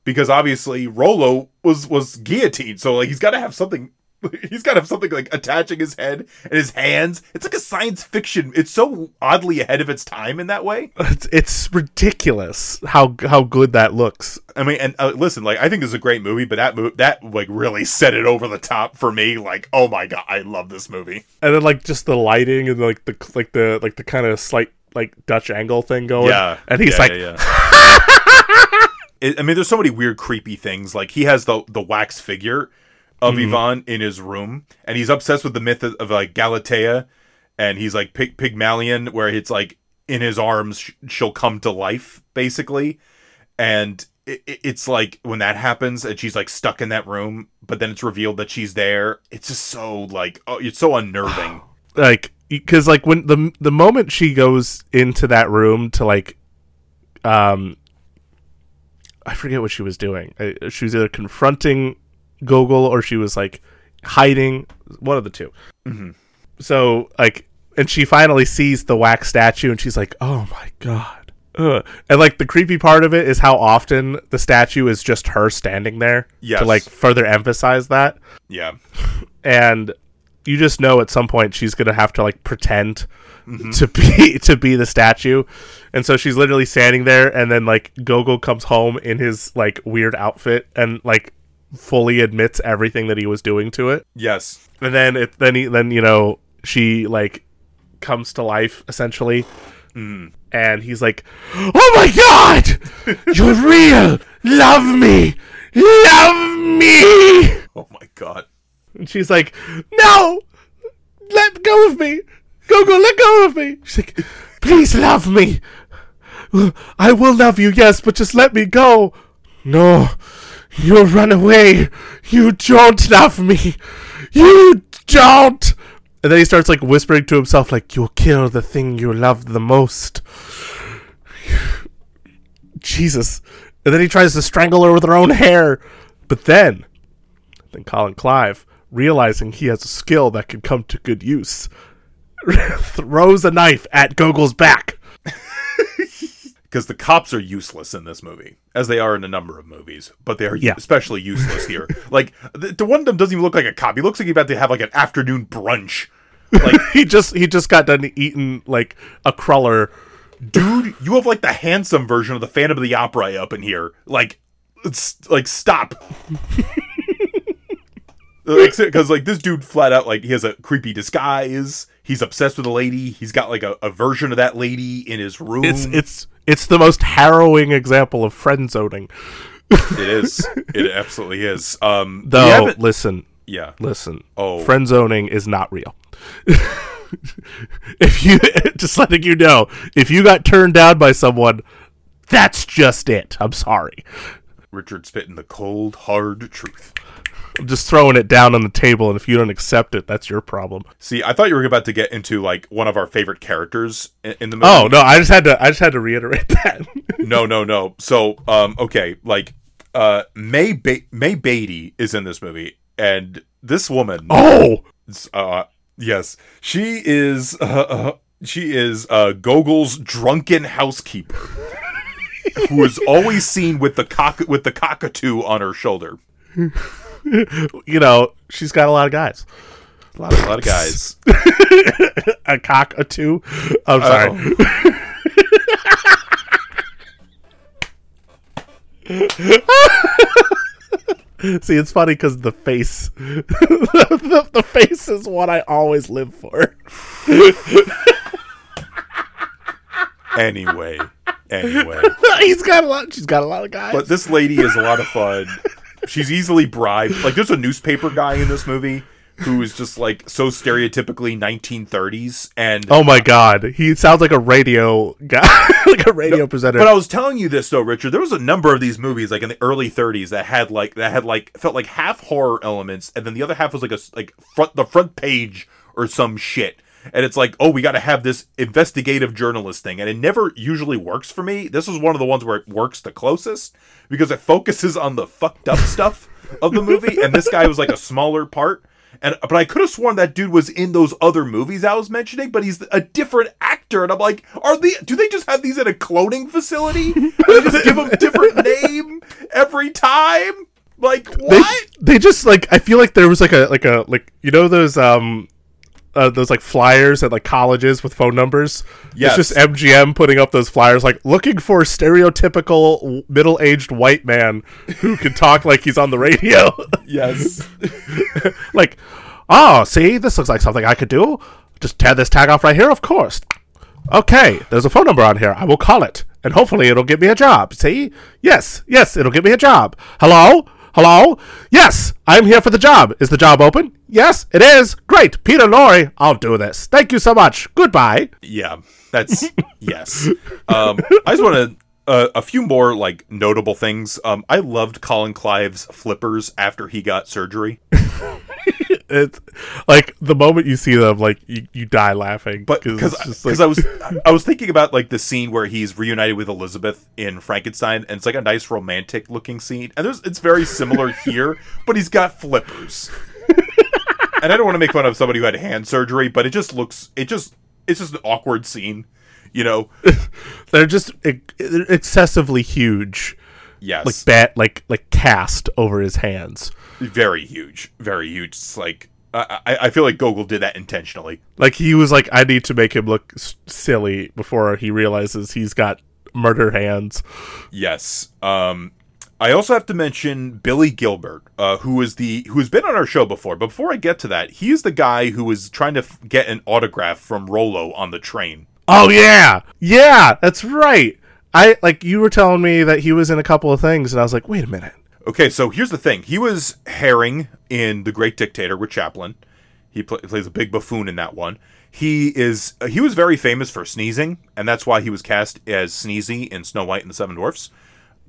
because obviously Rollo was was guillotined, so like he's got to have something. He's got to have something like attaching his head and his hands. It's like a science fiction. It's so oddly ahead of its time in that way. it's, it's ridiculous how how good that looks. I mean, and uh, listen, like I think this is a great movie, but that mo- that like really set it over the top for me. Like, oh my god, I love this movie. and then like just the lighting and like the like the like the kind of slight like Dutch angle thing going. Yeah, and he's yeah, like, yeah, yeah. I mean, there's so many weird, creepy things. Like he has the the wax figure of Mm-hmm. Yvonne in his room, and he's obsessed with the myth of, of like Galatea, and he's like Pygmalion, where it's like in his arms sh- she'll come to life, basically, and it, it- it's like when that happens, and she's like stuck in that room, but then it's revealed that she's there. It's just so like, oh, it's so unnerving. like because like when the the moment she goes into that room to like um i forget what she was doing Uh, she was either confronting gogol or she was like hiding one of the 2 so like and she finally sees the wax statue and she's like oh my god Ugh. and like the creepy part of it is how often the statue is just her standing there Yes. to like further emphasize that yeah, and you just know at some point she's gonna have to like pretend Mm-hmm. to be to be the statue and so she's literally standing there and then like gogol comes home in his like weird outfit and like fully admits everything that he was doing to it yes, and then it then he then you know she like comes to life essentially mm. and he's like oh my god you're real love me love me oh my god. and she's like, No! Let go of me! Go, go, let go of me! She's like, Please love me! I will love you, yes, but just let me go! No, you'll run away! You don't love me! You don't! And then he starts like whispering to himself, like, You'll kill the thing you love the most. Jesus. And then he tries to strangle her with her own hair. But then then Colin Clive, realizing he has a skill that can come to good use, throws a knife at Gogol's back. Because the cops are useless in this movie, as they are in a number of movies, but they are Yeah. especially useless here. like the, the one of them doesn't even look like a cop; he looks like he's about to have like an afternoon brunch. Like, he just he just got done eating like a cruller. dude, you have like the handsome version of the Phantom of the Opera up in here. Like, it's like stop. Because like this dude flat out like he has a creepy disguise. He's obsessed with a lady. He's got like a, a version of that lady in his room. It's it's it's the most harrowing example of friend zoning. it is. It absolutely is. Um, Though, listen, yeah. listen. Oh. friend zoning is not real. if you just letting you know, if you got turned down by someone, that's just it. I'm sorry. Richard spitting the cold, hard truth. I'm just throwing it down on the table, and if you don't accept it, that's your problem. See, I thought you were about to get into like one of our favorite characters in, in the movie. Oh no, I just had to I just had to reiterate that. no, no, no. So, um, okay, like, uh, May ba- May Beatty is in this movie, and this woman, oh, uh, yes, she is, uh, uh, she is uh, Gogol's drunken housekeeper, who is always seen with the cock with the cockatoo on her shoulder. you know she's got a lot of guys. A lot of, a lot of guys. A cock, a two. I'm sorry. See, it's funny because the face, the, the face is what I always live for. Anyway, anyway. He's got a lot. She's got a lot of guys. But this lady is a lot of fun. She's easily bribed. Like there's a newspaper guy in this movie who is just like so stereotypically 1930s and oh my god, he sounds like a radio guy, like a radio presenter. but I was telling you this though, Richard. There was a number of these movies, like in the early '30s, that had like that had like felt like half horror elements, and then the other half was like a like front the front page or some shit. And it's like, oh, we got to have this investigative journalist thing, and it never usually works for me. This was one of the ones where it works the closest because it focuses on the fucked up stuff of the movie, and this guy was like a smaller part. And but I could have sworn that dude was in those other movies I was mentioning, but he's a different actor. And I'm like, are they? Do they just have these at a cloning facility? And they just give them a different name every time? Like they, what? they just like I feel like there was like a like a like you know those um uh, those like flyers at like colleges with phone numbers. Yes. It's just MGM putting up those flyers like looking for stereotypical middle aged white man who can talk like he's on the radio. yes. like, oh, see, this looks like something I could do. Just tear this tag off right here, of course. Okay, there's a phone number on here. I will call it, and hopefully it'll get me a job. See? Yes, yes, it'll get me a job. Hello? Hello? Yes, I'm here for the job. Is the job open? Yes, it is. Great. Peter Lorre, I'll do this. Thank you so much. Goodbye. Yeah, that's yes. Um, I just want to uh, a few more like notable things. Um, I loved Colin Clive's flippers after he got surgery. It's like the moment you see them, like you, you die laughing. But because because I was I was thinking about like the scene where he's reunited with Elizabeth in Frankenstein, and it's like a nice romantic looking scene, and there's it's very similar here, but he's got flippers. and I don't want to make fun of somebody who had hand surgery, but it just looks it just it's just an awkward scene, you know. they're just ex- excessively huge, Yes, like bat, like like cast over his hands. Very huge, very huge. It's like I, I feel like Gogol did that intentionally. Like he was like, I need to make him look s- silly before he realizes he's got murder hands. Yes. Um, I also have to mention Billy Gilbert, uh, who is the who has been on our show before. But before I get to that, he is the guy who was trying to f- get an autograph from Rollo on the train. Oh yeah, yeah, that's right. I like you were telling me that he was in a couple of things, and I was like, wait a minute. Okay, so here's the thing: he was Herring in The Great Dictator with Chaplin. He pl- plays a big buffoon in that one. He is uh, he was very famous for sneezing, and that's why he was cast as Sneezy in Snow White and the Seven Dwarfs.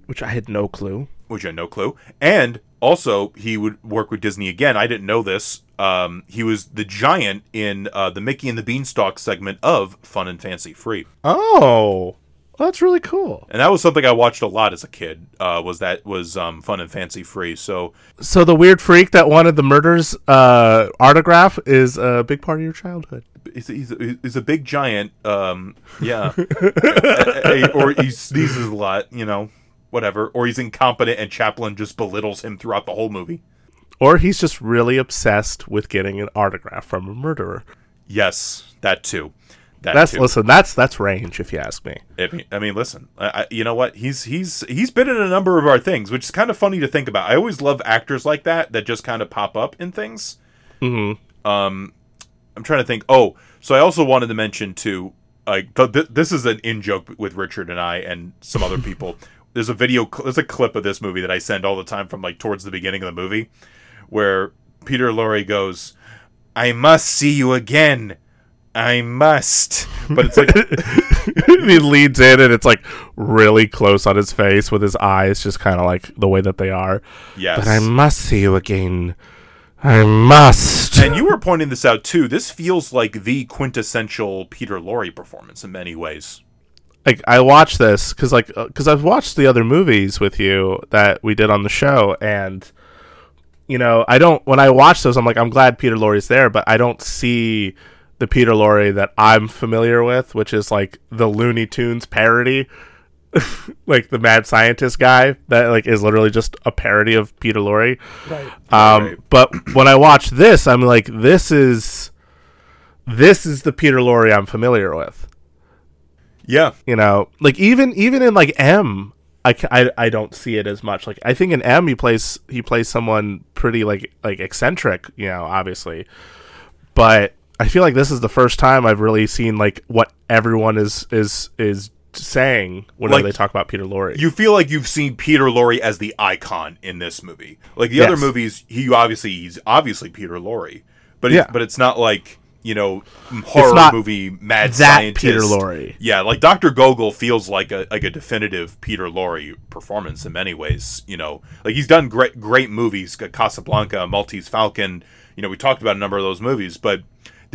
Which I had no clue. which I had no clue. And also, he would work with Disney again. I didn't know this. Um, he was the giant in uh, the Mickey and the Beanstalk segment of Fun and Fancy Free, Oh, that's really cool. and that was something I watched a lot as a kid. Uh, was that was um, Fun and Fancy Free? So So the weird freak that wanted the murder's uh, autograph is a big part of your childhood. he's, he's, he's a big giant. Um, yeah, Uh, or he sneezes a lot. You know, whatever. Or he's incompetent, and Chaplin just belittles him throughout the whole movie. Or he's just really obsessed with getting an autograph from a murderer. Yes, that too. That That's too. listen. That's that's range, if you ask me. I mean, I mean listen. I, you know what? He's he's he's been in a number of our things, which is kind of funny to think about. I always love actors like that that just kind of pop up in things. Mm-hmm. Um, I'm trying to think. Oh, so I also wanted to mention too. Like th- th- this is an in joke with Richard and I and some other people. There's a video. Cl- there's a clip of this movie that I send all the time from like towards the beginning of the movie, where Peter Lorre goes, "I must see you again." I must, but it's like he leads in, and it's like really close on his face, with his eyes just kind of like the way that they are. yes. But I must see you again. I must. and you were pointing this out too. This feels like the quintessential Peter Lorre performance in many ways. like I watched this because like uh, because I've watched the other movies with you that we did on the show, and you know I don't when I watch those I'm like I'm glad Peter Lorre's there, but I don't see the Peter Lorre that I'm familiar with, which is like the Looney Tunes parody. like the mad scientist guy that like is literally just a parody of Peter Lorre. Right. Um, Right. but when I watch this, I'm like, this is this is the Peter Lorre I'm familiar with Yeah, you know like even even in like m I, ca- I, I don't see it as much like i think in m he plays he plays someone pretty like like eccentric you know obviously but i feel like this is the first time i've really seen like what everyone is is is saying whenever Like, they talk about peter lorre you feel like you've seen Peter Lorre as the icon in this movie. Like the other movies, he obviously he's obviously Peter Lorre, but Yeah. it's, but it's not like you know horror movie mad that scientist Peter Lorre. Yeah, like Doctor Gogol feels like a like a definitive Peter Lorre performance in many ways. You know, like he's done great great movies, Casablanca, Maltese Falcon. You know, we talked about a number of those movies, but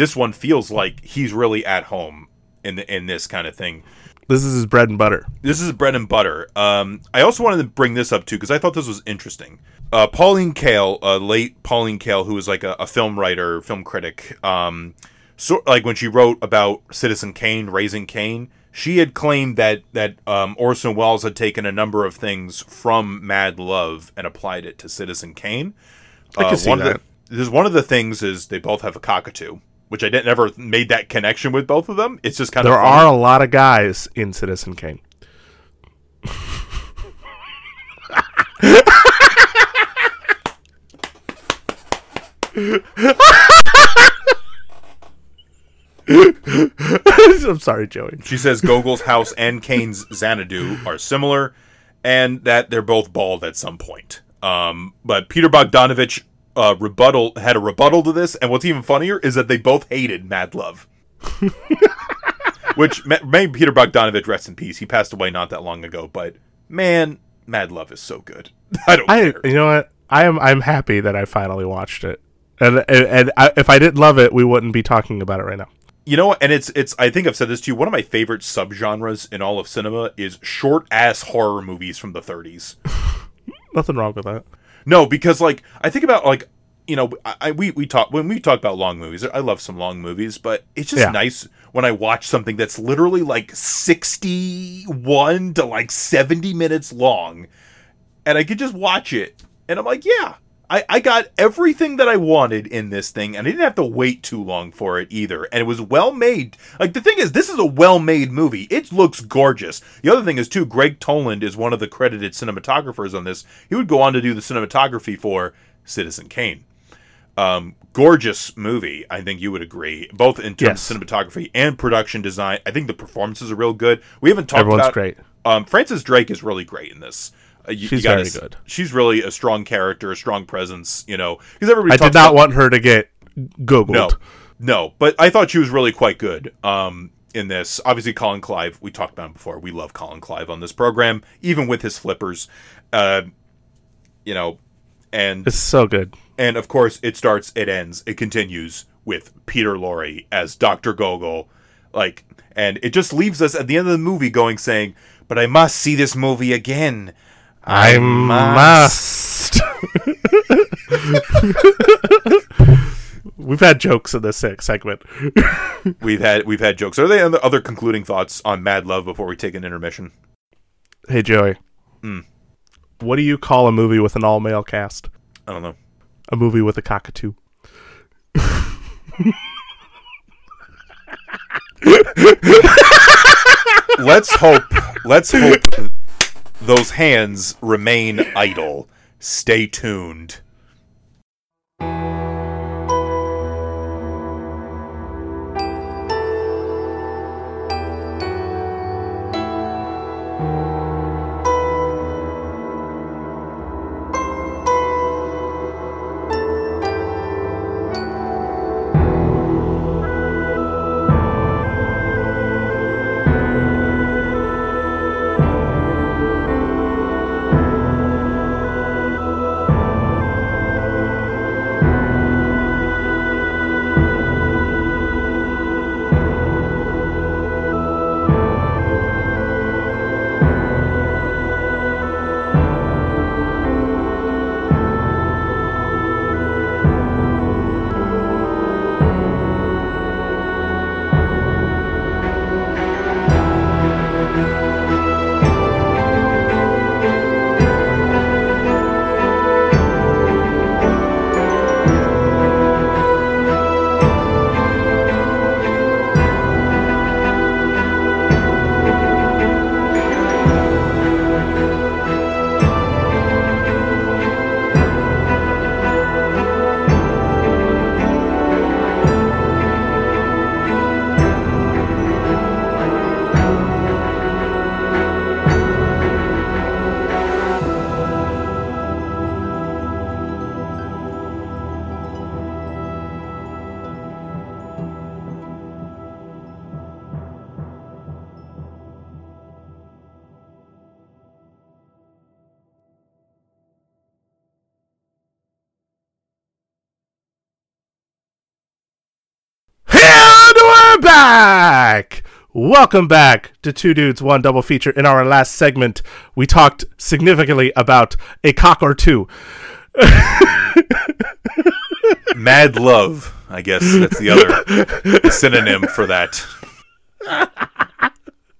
this one feels like he's really at home in the, in this kind of thing. this is his bread and butter This is bread and butter. Um, I also wanted to bring this up too because I thought this was interesting. Uh, Pauline Kael, uh, late Pauline Kael, who was like a, a film writer, film critic, um, so like when she wrote about Citizen Kane, Raising Kane, she had claimed that that um, Orson Welles had taken a number of things from Mad Love and applied it to Citizen Kane. I can Uh, see one that. Of the, there's one of the things is they both have a cockatoo, which I didn't ever made that connection with both of them. It's just kind there of there are a lot of guys in citizen kane I'm sorry, Joey. She says Gogol's house and Kane's Xanadu are similar, and that they're both bald at some point. Um, but Peter Bogdanovich uh, rebuttal had a rebuttal to this, and what's even funnier is that they both hated Mad Love. Which ma- may Peter Bogdanovich rest in peace. He passed away not that long ago, but man, Mad Love is so good. I don't I, care. you know what? I am. I'm happy that I finally watched it. And and, and I, if I didn't love it, we wouldn't be talking about it right now. You know? And it's it's. I think I've said this to you. One of my favorite subgenres in all of cinema is short ass horror movies from the 30s. Nothing wrong with that. No, because like I think about like you know I, I we we talk when we talk about long movies. I love some long movies, but it's just Yeah. nice when I watch something that's literally like sixty one to like seventy minutes long, and I could just watch it, and I'm like, yeah. I, I got everything that I wanted in this thing, and I didn't have to wait too long for it either. And it was well made. Like the thing is, this is a well made movie. It looks gorgeous. The other thing is too, Gregg Toland is one of the credited cinematographers on this. He would go on to do the cinematography for Citizen Kane. Um, gorgeous movie. I think you would agree, both in terms Yes. of cinematography and production design. I think the performances are real good. We haven't talked Everyone's about Everyone's great. um, Frances Drake is really great in this. You, She's you gotta very good. She's really a strong character, a strong presence. You know, because everybody I did not about- want her to get googled. no, no, but I thought she was really quite good. Um, in this, obviously, Colin Clive. We talked about him before. We love Colin Clive on this program, even with his flippers. Uh, you know, and It's so good. and of course, it starts, it ends, it continues with Peter Lorre as Doctor Gogol, like, and it just leaves us at the end of the movie going saying, "But I must see this movie again." I must. We've had jokes in this seg- segment. We've had we've had jokes. Are there other, other concluding thoughts on Mad Love before we take an intermission? Hey, Joey. Hmm. What do you call a movie with an all male cast? I don't know. A movie with a cockatoo. let's hope let's hope those hands remain idle. Stay tuned. Welcome back to Two Dudes, One Double Feature. In our last segment, we talked significantly about a cock or two. Mad Love, I guess that's the other synonym for that.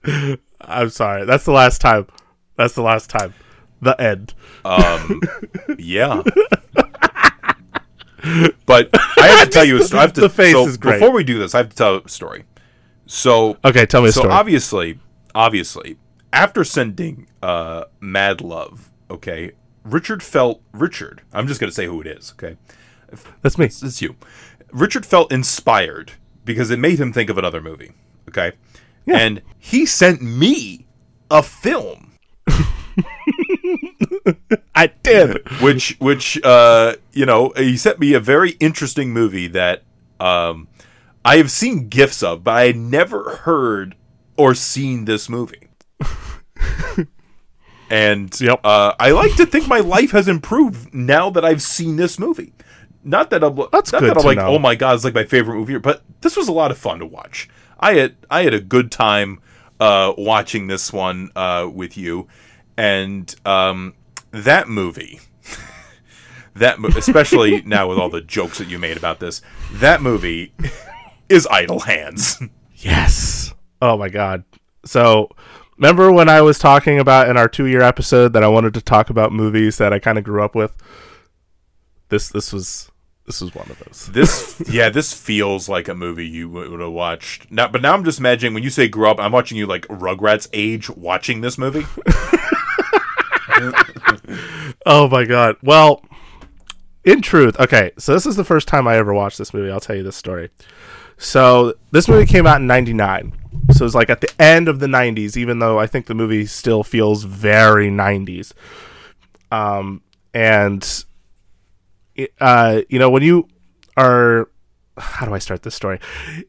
I'm sorry. That's the last time. That's the last time. The end. Um, yeah. But I have to tell you a story. I have to, The face so is great. Before we do this, I have to tell a story. So, Okay, tell me a so story. obviously, obviously, after sending uh, Mad Love, okay, Richard felt Richard. I'm just gonna say who it is. Okay, That's me. it's you. Richard felt inspired because it made him think of another movie. Okay, yeah. and he sent me a film, I did. which which uh, you know he sent me a very interesting movie that um, I have seen gifs of, but I had never heard or seen this movie. and Yep. uh, I like to think my life has improved now that I've seen this movie. Not that I'm That's not good that I'm like, know. oh my god, it's like my favorite movie, but this was a lot of fun to watch. I had I had a good time uh, watching this one uh, with you, and um, that movie that mo- especially now with all the jokes that you made about this that movie is idle hands Yes. Oh my god. So, remember when I was talking about in our 2-year episode that I wanted to talk about movies that I kind of grew up with? This this was this was one of those. this yeah this feels like a movie you would have watched now but now i'm just imagining when you say grow up i'm watching you like rugrats age watching this movie Oh my god. Well, in truth, okay, so this is the first time I ever watched this movie. I'll tell you this story. So, this movie came out in 99. So, it's like at the end of the 90s, even though I think the movie still feels very 90s. Um, and, uh, you know, when you are, how do I start this story?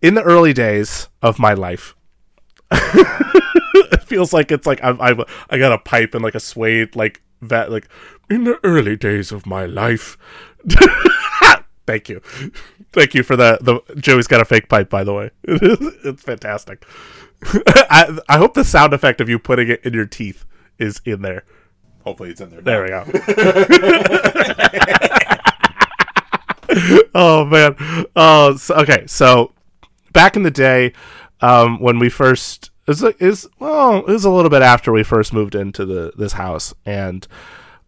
In the early days of my life, it feels like it's like I've, I've I got a pipe and like a suede like that like in the early days of my life. Thank you, thank you for the the Joey's got a fake pipe by the way. it's fantastic. I I hope the sound effect of you putting it in your teeth is in there. hopefully it's in there, There we go. oh man. Oh, so, okay. So back in the day, um, when we first is is well, it was a little bit after we first moved into the this house, and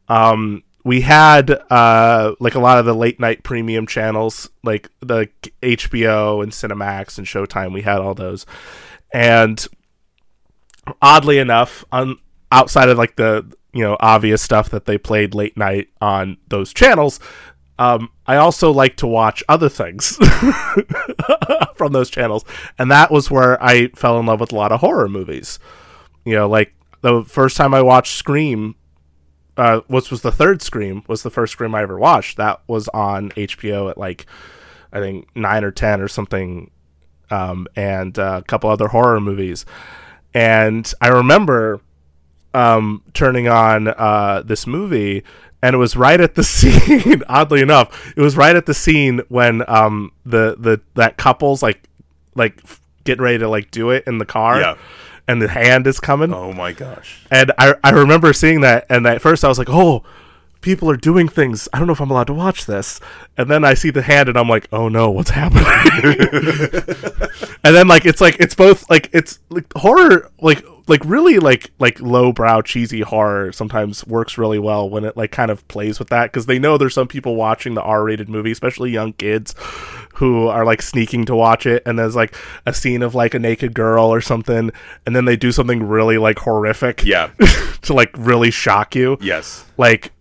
um, we had uh like a lot of the late night premium channels, like the HBO and Cinemax and Showtime. We had all those, and oddly enough, on outside of like the you know obvious stuff that they played late night on those channels, um, I also like to watch other things from those channels, and that was where I fell in love with a lot of horror movies. You know, like the first time I watched Scream, uh, which was the third Scream, was the first Scream I ever watched. That was on HBO at like I think nine or ten or something, um, and uh, a couple other horror movies. And I remember um, turning on uh, this movie, and it was right at the scene. oddly enough, it was right at the scene when um, the the that couple's like like getting ready to like do it in the car, Yeah. And the hand is coming. oh my gosh And I I remember seeing that, and at first I was like, oh. People are doing things. I don't know if I'm allowed to watch this. And then I see the hand, and I'm like, "Oh no, what's happening?" and then like it's like it's both like it's like horror like like really like like lowbrow cheesy horror sometimes works really well when it like kind of plays with that because they know there's some people watching the r-rated movie especially young kids who are like sneaking to watch it and there's like a scene of like a naked girl or something and then they do something really like horrific yeah. to like really shock you. Yes. Like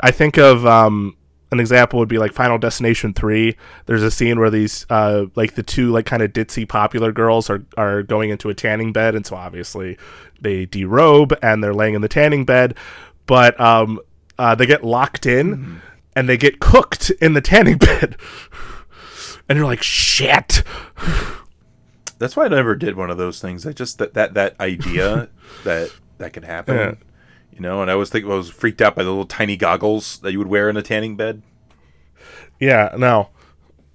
I think of um an example would be like Final Destination 3. There's a scene where these uh like the two like kind of ditzy popular girls are are going into a tanning bed and so obviously they derobe and they're laying in the tanning bed, but um uh they get locked in and they get cooked in the tanning bed. and you're like, "Shit." that's why i never did one of those things i just that that that idea that that could happen Yeah. You know and i was thinking i was freaked out by the little tiny goggles that you would wear in a tanning bed Yeah, no.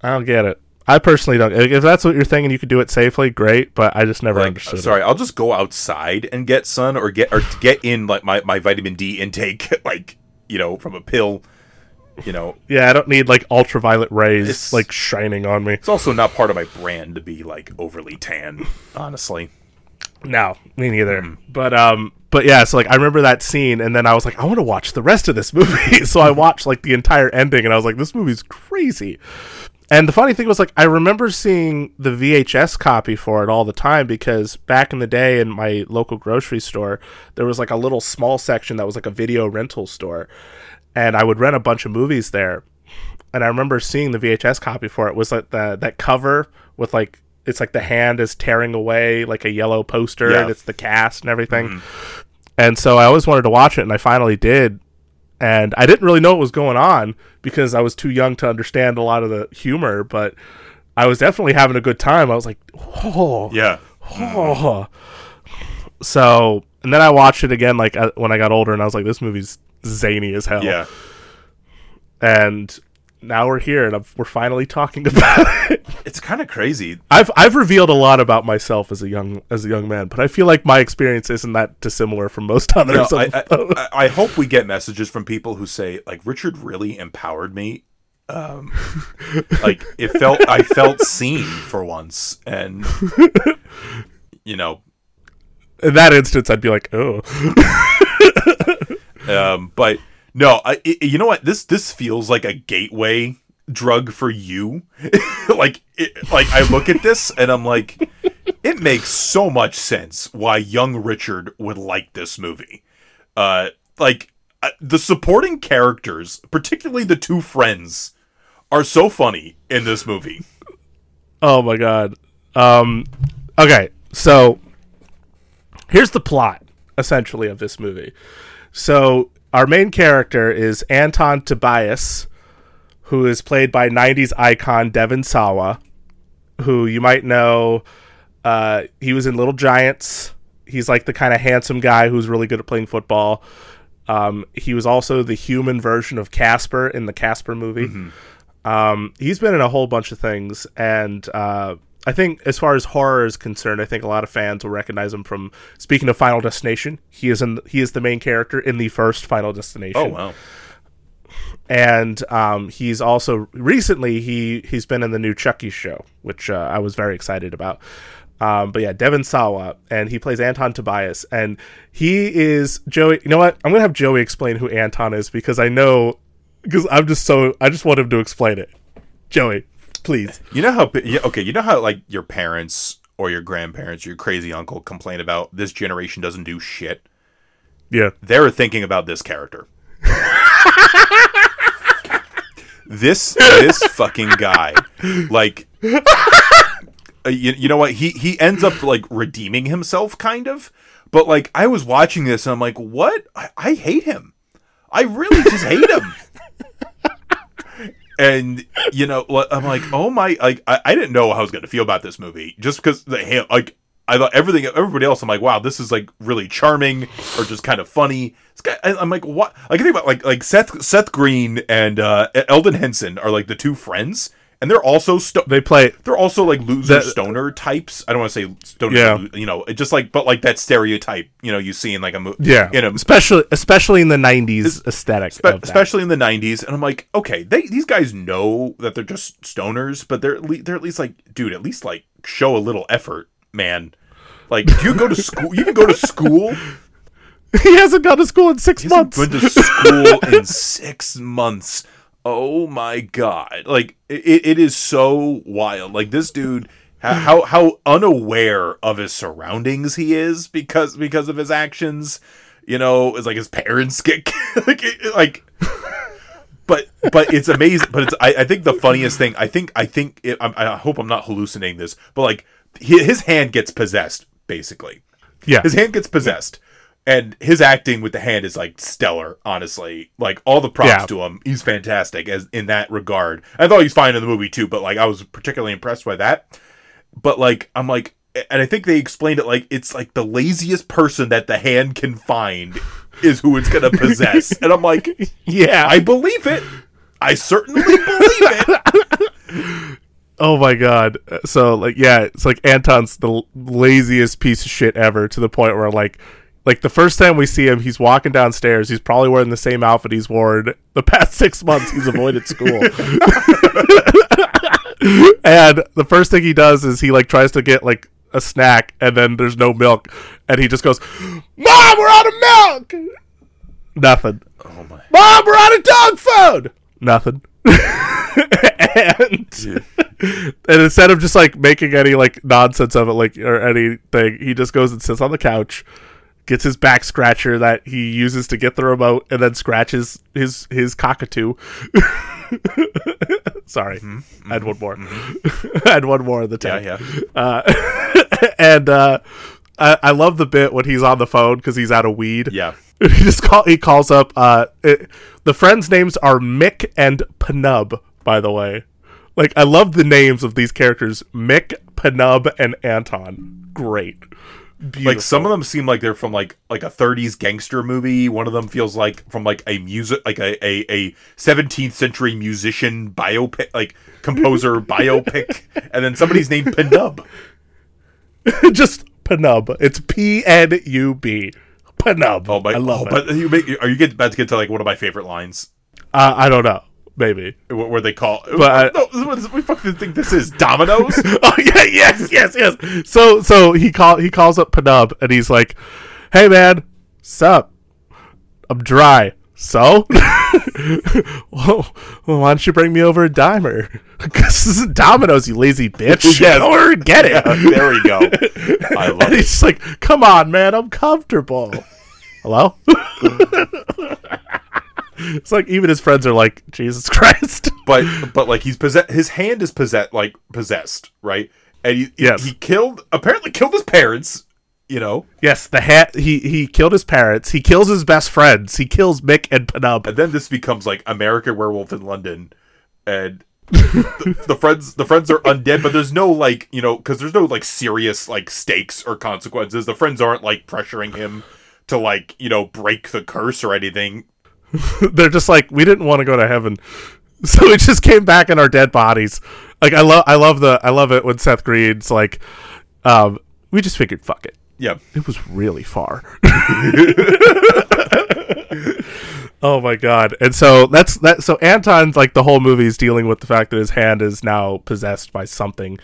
I don't get it. I personally don't. If that's what you're thinking, you could do it safely. Great, but I just never like understood. it. sorry i'll just go outside and get sun or get or get in like my, my vitamin d intake like you know from a pill you know Yeah, I don't need like ultraviolet rays It's- like shining on me. it's also not part of my brand to be like overly tan honestly No, me neither. But um, but yeah, so like I remember that scene, and then I was like, I want to watch the rest of this movie. so I mm-hmm. watched like the entire ending, and I was like, this movie's crazy. And the funny thing was like I remember seeing the VHS copy for it all the time because back in the day in my local grocery store, there was like a little small section that was like a video rental store, and I would rent a bunch of movies there. And I remember seeing the VHS copy for it was like the that cover with like it's like the hand is tearing away like a yellow poster Yeah. and it's the cast and everything. And so I always wanted to watch it and I finally did. And I didn't really know what was going on because I was too young to understand a lot of the humor, but I was definitely having a good time. I was like, oh, Yeah. oh. So, and then I watched it again like uh, when I got older and I was like, this movie's zany as hell. Yeah. And now we're here and I'm, we're finally talking about it. It's kind of crazy. I've I've revealed a lot about myself as a young as a young man, but I feel like my experience isn't that dissimilar from most No, others. I, I, I hope we get messages from people who say like Richard really empowered me. Um, like it felt I felt seen for once, and you know, in that instance, I'd be like, oh, um, but no, I, i you know what? This this feels like a gateway drug for you. like it, like I look at this and I'm like, it makes so much sense why young Richard would like this movie. Uh, like uh, the supporting characters, particularly the two friends, are so funny in this movie. oh my god. Um, okay, so here's the plot essentially of this movie. So our main character is Anton Tobias, who is played by '90s icon Devon Sawa, who you might know. Uh, he was in Little Giants. He's like the kind of handsome guy who's really good at playing football. Um, he was also the human version of Casper in the Casper movie. Um, he's been in a whole bunch of things, and uh, I think as far as horror is concerned, I think a lot of fans will recognize him from. Speaking of Final Destination, he is in. He is the main character in the first Final Destination Oh wow! and um, he's also recently he he's been in the new Chucky show, which uh, I was very excited about. Um, but yeah, Devon Sawa, and he plays Anton Tobias, and he is Joey. You know what? I'm gonna have Joey explain who Anton is because I know because I'm just so I just want him to explain it. Joey, please. You know how yeah, okay, you know how like your parents or your grandparents, your crazy uncle complain about this generation doesn't do shit. Yeah, They're thinking about this character. this this fucking guy, like, uh, you, you know what? He he ends up like redeeming himself, kind of. But like, I was watching this and I'm like, what? I, I hate him. I really just hate him. And you know i'm like oh my like I, I didn't know how i was gonna feel about this movie just because the like i thought everything everybody else i'm like wow this is like really charming or just kind of funny guy i'm like what like i think about like like seth seth green and uh elden henson are like the two friends and they're also sto- they play. they're also like loser That- stoner types. I don't want to say stoner, Yeah. you know, just like but like that stereotype, you know, you see in like a movie, Yeah, in a especially especially in the '90s aesthetic, Spe- of that. especially in the 90s and i'm like okay they these guys know that they're just stoners but they're at least, they're at least like dude at least like show a little effort man like you go to school you can go to school he hasn't gone to school in six He hasn't months. been to school in six months oh my god. Like it, it is so wild. Like this dude how, how unaware of his surroundings he is because because of his actions you know it's like his parents get like like but but it's amazing but it's I, I think the funniest thing i think i think it, I, I hope i'm not hallucinating this but like his hand gets possessed basically. Yeah, his hand gets possessed and his acting with the hand is like stellar honestly. Like all the props Yeah. to him. He's fantastic as in that regard. I thought he was fine in the movie too but like i was particularly impressed by that. But like i'm like and i think they explained it like it's like the laziest person that the hand can find is who it's gonna possess. And i'm like yeah. i believe it. I certainly believe it. Oh my god. So like yeah, it's like Anton's the laziest piece of shit ever to the point where like like the first time we see him, he's walking downstairs. He's probably wearing the same outfit he's worn the past six months. He's avoided school, and the first thing he does is he like tries to get like a snack, and then there's no milk, and he just goes, "Mom, we're out of milk." Nothing. oh my Mom, we're out of dog food. Nothing. and and instead of just like making any like nonsense of it, like or anything, he just goes and sits on the couch, gets his back scratcher that he uses to get the remote, and then scratches his his cockatoo. Sorry, I had one more. I had one more in the Yeah, tank. yeah. Uh, and uh, I, I love the bit when he's on the phone because he's out of weed. Yeah. he just call he calls up. Uh, it, the friends' names are Mick and Pnub. By the way, like I love the names of these characters: Mick, Pnub, and Anton. Great. Beautiful. Like some of them seem like they're from like like a 30s gangster movie. One of them feels like from like a music like a a, a 17th century musician biopic like composer biopic, and then somebody's named Pnub. just Pnub. It's P N U B. Pnub. Oh my! I love oh, it. But you make, are you get about to get to like one of my favorite lines uh, I don't know. Maybe. where where they called? But no, what- we fucking think this is Domino's. oh yeah, yes, yes, yes. So so he call he calls up Pnub and he's like, "Hey man, sup? I'm dry. So, well, why don't you bring me over a dimer? Because this is Domino's, you lazy bitch. Yes. or get it. there we go. I love and it. he's like, "Come on, man, I'm comfortable." Hello. It's like even his friends are like, "Jesus Christ." But but like he's possessed. His hand is possessed, like possessed, right? And he Yes. he killed apparently killed his parents. You know, Yes, the hat. He he killed his parents. He kills his best friends. He kills Mick and Pnub. and then this becomes like American Werewolf in London, and the, the friends the friends are undead, but there's no like you know because there's no like serious like stakes or consequences. The friends aren't like pressuring him to like you know break the curse or anything. They're just like, we didn't want to go to heaven, so we just came back in our dead bodies. Like I love, I love the, I love it when Seth Green's like, um, we just figured, fuck it. Yeah, It was really far. oh my god! And so that's that. So Anton's like the whole movie is dealing with the fact that his hand is now possessed by something,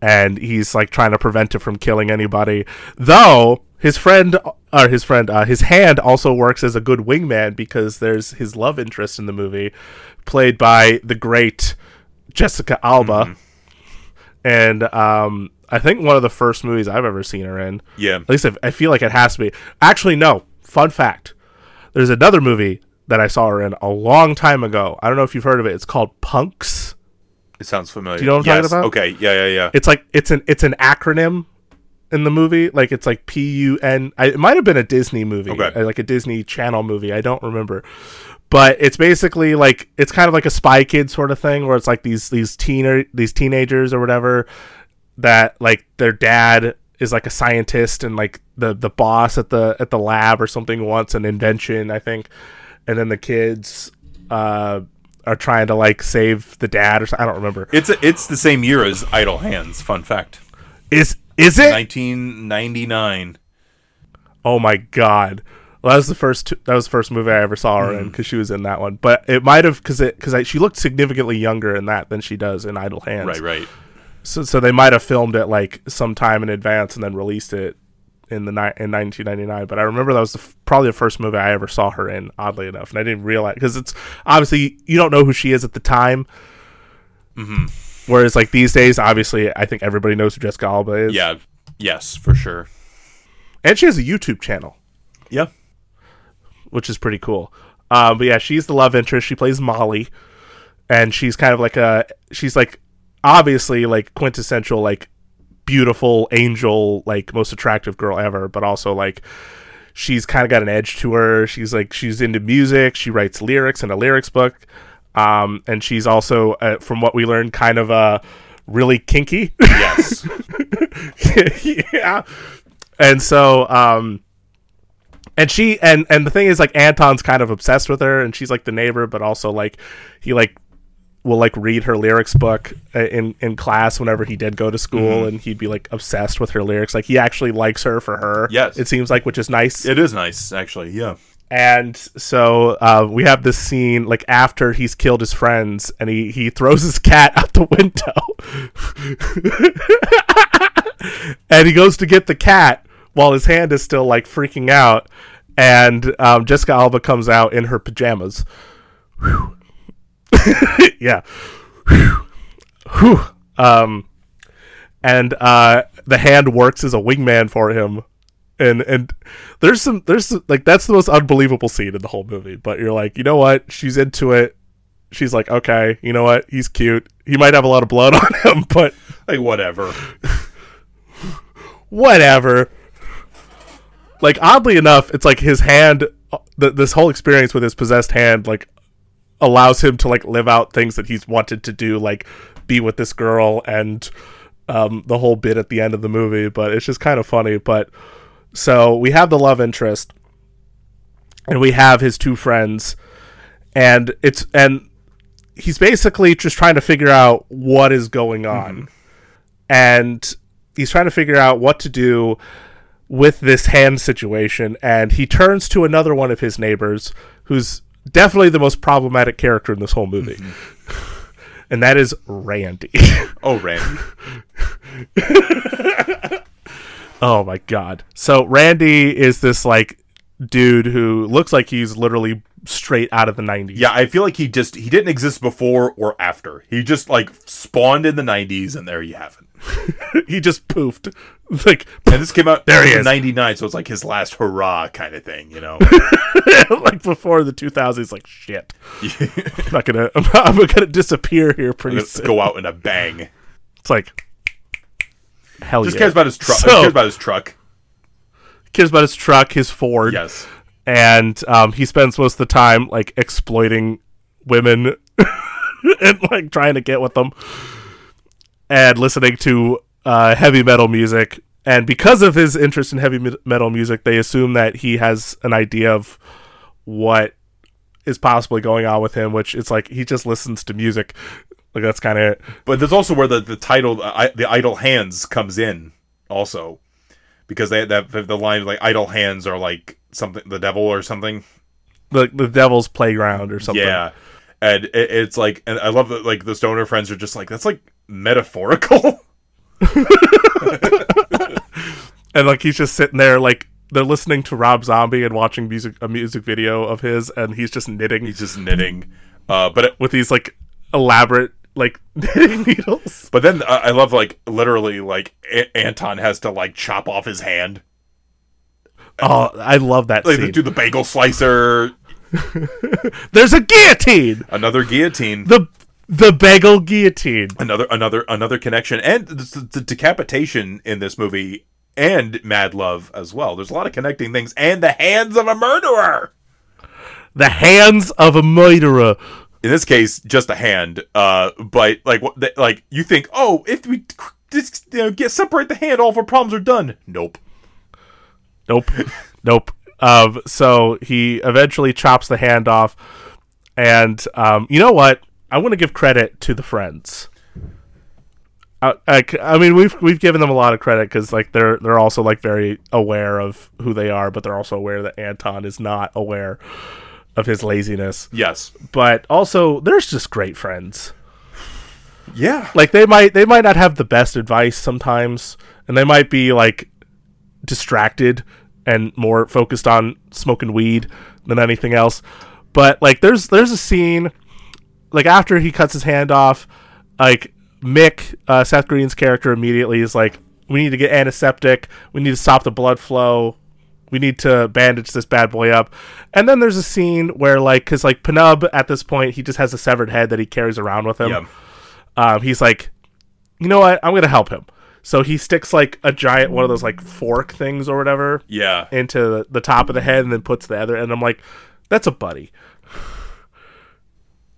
and he's like trying to prevent it from killing anybody. Though his friend, or his friend, uh, his hand also works as a good wingman because there's his love interest in the movie, played by the great Jessica Alba, and um, I think one of the first movies I've ever seen her in. yeah. At least I, I feel like it has to be. Actually, no. Fun fact: There's another movie that I saw her in a long time ago. I don't know if you've heard of it. It's called Punks. It sounds familiar. Do you know what I'm talking about? Okay, yeah, yeah, yeah. It's like it's an it's an acronym in the movie. Like it's like P U N. It might have been a Disney movie, Okay. uh, like a Disney Channel movie. I don't remember. But it's basically like it's kind of like a Spy Kid sort of thing, where it's like these these teener these teenagers or whatever that like their dad is like a scientist and like the the boss at the at the lab or something wants an invention, I think, and then the kids uh are trying to like save the dad or something. I don't remember. It's a, it's the same year as Idle Hands. Fun fact. Is is it? 1999. Oh my god. Well, that was the first. That was the first movie I ever saw her in because she was in that one. But it might have because it because she looked significantly younger in that than she does in Idle Hands. Right, right. So so they might have filmed it like some time in advance and then released it in the ni- in 1999. But I remember that was the f- probably the first movie I ever saw her in. Oddly enough, and I didn't realize because it's obviously you don't know who she is at the time. Mm-hmm. Whereas like these days, obviously, I think everybody knows who Jessica Alba is. Yeah. Yes, for sure. and she has a YouTube channel. Yeah. which is pretty cool. Um, but yeah, she's the love interest. She plays Molly, and she's kind of like a she's like obviously like quintessential like beautiful angel like most attractive girl ever, but also like she's kind of got an edge to her. She's like she's into music. She writes lyrics in a lyrics book, um, and she's also uh, from what we learned kind of uh, really kinky. Yes. yeah. And so, um, and she and and the thing is, like Anton's kind of obsessed with her, and she's like the neighbor, but also like he like will like read her lyrics book uh, in in class whenever he did go to school, and he'd be like obsessed with her lyrics. Like he actually likes her for her. Yes. it seems like, which is nice. it is nice, actually. Yeah. And so uh, we have this scene like after he's killed his friends, and he he throws his cat out the window, and he goes to get the cat while his hand is still like freaking out, and um, Jessica Alba comes out in her pajamas. Yeah. Whew. Um, and uh, the hand works as a wingman for him and and there's some there's some, like that's the most unbelievable scene in the whole movie but you're like you know what she's into it she's like, okay, you know what? He's cute. He might have a lot of blood on him, but Like whatever. whatever. Like oddly enough, it's like his hand. Th- this whole experience with his possessed hand, like, allows him to like live out things that he's wanted to do, like be with this girl and um, the whole bit at the end of the movie. But it's just kind of funny. But so we have the love interest, and we have his two friends, and it's and he's basically just trying to figure out what is going on. Mm-hmm. And he's trying to figure out what to do with this hand situation and he turns to another one of his neighbors who's definitely the most problematic character in this whole movie. Mm-hmm. And that is randy. Oh, Randy. oh my god so randy is this like dude who looks like he's literally straight out of the 90s Yeah, I feel like he just he didn't exist before or after. He just like spawned in the '90s, and there you have it. he just poofed like And this came out There he in is. '99, so it's like his last hurrah kind of thing, you know. like before the 2000s like shit i'm not gonna i'm, not, I'm gonna disappear here pretty Let's soon go out in a bang. it's like hell Just yeah cares about his truck. So- cares about his truck. cares about his truck his ford Yes. and um, he spends most of the time like exploiting women and like trying to get with them and listening to uh, heavy metal music and because of his interest in heavy metal music they assume that he has an idea of what is possibly going on with him which it's like he just listens to music like that's kind of it But there's also where the the title, uh, the idle hands, comes in also, because they that the line like idle hands are like something the devil or something. the, the devil's playground or something Yeah, and it, it's like, and I love that like the stoner friends are just like that's like metaphorical. and like he's just sitting there like they're listening to Rob Zombie and watching music a music video of his and he's just knitting He's just knitting. Uh, but it, with these like elaborate like knitting needles. but then uh, I love like literally like a- Anton has to like chop off his hand. Oh, I love that Like scene. they do the bagel slicer, There's a guillotine. another guillotine. The the bagel guillotine. another another another connection and the, the decapitation in this movie and mad love as well there's a lot of connecting things and the hands of a murderer The hands of a murderer. In this case just a hand uh but like what like you think oh if we just you know get separate the hand all of our problems are done nope Nope. nope. Um, so he eventually chops the hand off, and um, you know what? I want to give credit to the friends. I, I, I mean, we've we've given them a lot of credit because like they're they're also like very aware of who they are, but they're also aware that Anton is not aware of his laziness. yes But also, there's just great friends. yeah Like they might they might not have the best advice sometimes, and they might be like distracted and more focused on smoking weed than anything else. But like there's there's a scene like after he cuts his hand off, like Mick, uh, Seth Green's character immediately is like, we need to get antiseptic, we need to stop the blood flow, we need to bandage this bad boy up. And then there's a scene where like, cause like Pnub at this point he just has a severed head that he carries around with him yeah um, he's like, you know what? I'm gonna help him. So he sticks like a giant one of those like fork things or whatever yeah into the, top of the head and then puts the other. And I'm like, that's a buddy.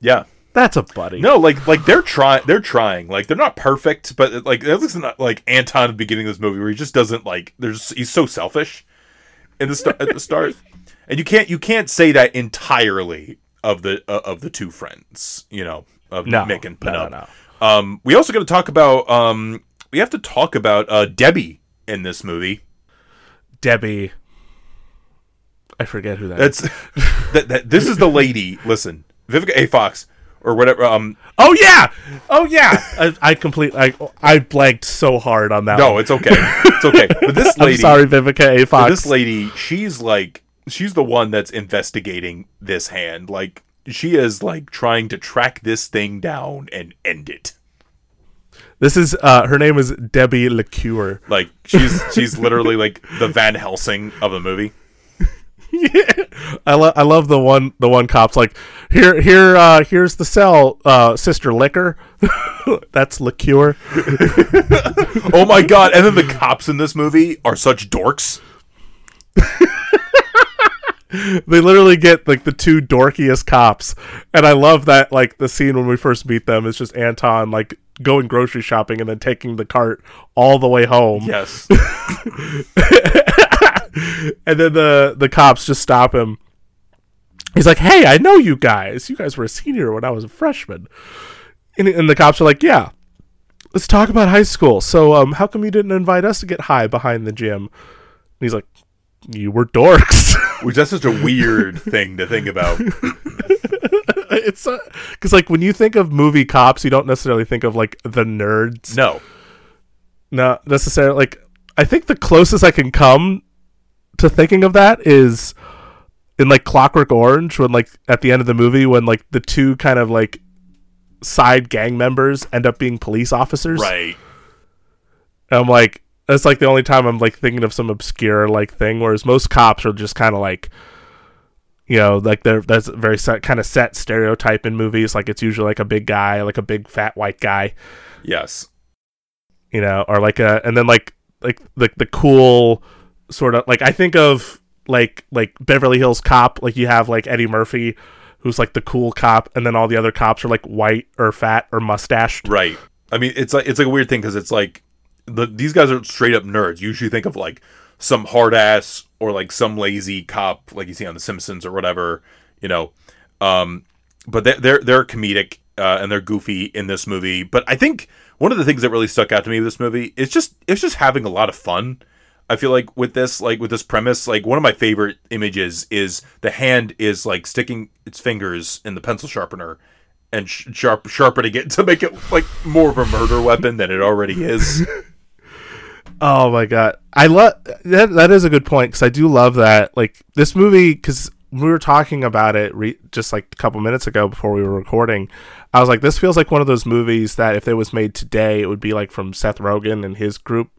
yeah That's a buddy. no like like they're trying they're trying like they're not perfect but like at least not like anton at the beginning of this movie where he just doesn't like there's he's so selfish in the start at the start and you can't you can't say that entirely of the uh, of the two friends you know of No, mick and no, Penelope. no, um we also got to talk about um we have to talk about uh debbie in this movie Debbie. I forget who that is. that's that, that this is the lady listen vivica a fox or whatever um Oh yeah, oh yeah. I, I completely, I, I blanked so hard on that. no one. it's okay it's okay but this lady, I'm sorry, Vivica A. Fox. this lady, she's like, she's the one that's investigating this hand. Like, she is like trying to track this thing down and end it. This is uh, her name is Debbie LeCure. Like, she's she's literally like the Van Helsing of the movie. I love I love the one the one cop's like here here uh here's the cell uh sister liquor that's liqueur oh my god! And then the cops in this movie are such dorks. they literally get like the two dorkiest cops and I love that like the scene when we first meet them is just Anton like going grocery shopping and then taking the cart all the way home Yes. and then the the cops just stop him. He's like, "Hey, I know you guys. You guys were a senior when I was a freshman." And, and the cops are like, "Yeah, let's talk about high school. So, um, how come you didn't invite us to get high behind the gym?" And he's like, "You were dorks." Which that's such a weird thing to think about. it's because like when you think of movie cops, you don't necessarily think of like the nerds. No. not necessarily like I think the closest I can come to thinking of that is in like Clockwork Orange when like at the end of the movie when like the two kind of like side gang members end up being police officers. Right. And I'm like that's like the only time I'm like thinking of some obscure like thing whereas most cops are just kind of like you know like they're that's a very set kind of set stereotype in movies like it's usually like a big guy like a big fat white guy Yes. you know, or like a, and then like like the the cool sort of like I think of like like Beverly Hills Cop, like you have like Eddie Murphy, who's like the cool cop, and then all the other cops are like white or fat or mustached. Right. I mean, it's like it's like a weird thing because it's like the, these guys are straight up nerds. You usually think of like some hard ass or like some lazy cop, like you see on The Simpsons or whatever, you know. Um, but they're they're, they're comedic uh, and they're goofy in this movie. But I think one of the things that really stuck out to me with this movie is just it's just having a lot of fun. I feel like with this like with this premise, like one of my favorite images is the hand is like sticking its fingers in the pencil sharpener and sh- sharp sharpening it to make it like more of a murder weapon than it already is. Oh my god, I love that. That is a good point because I do love that. Like this movie, because we were talking about it re- just like a couple minutes ago before we were recording. I was like, this feels like one of those movies that if it was made today, it would be like from Seth Rogen and his group.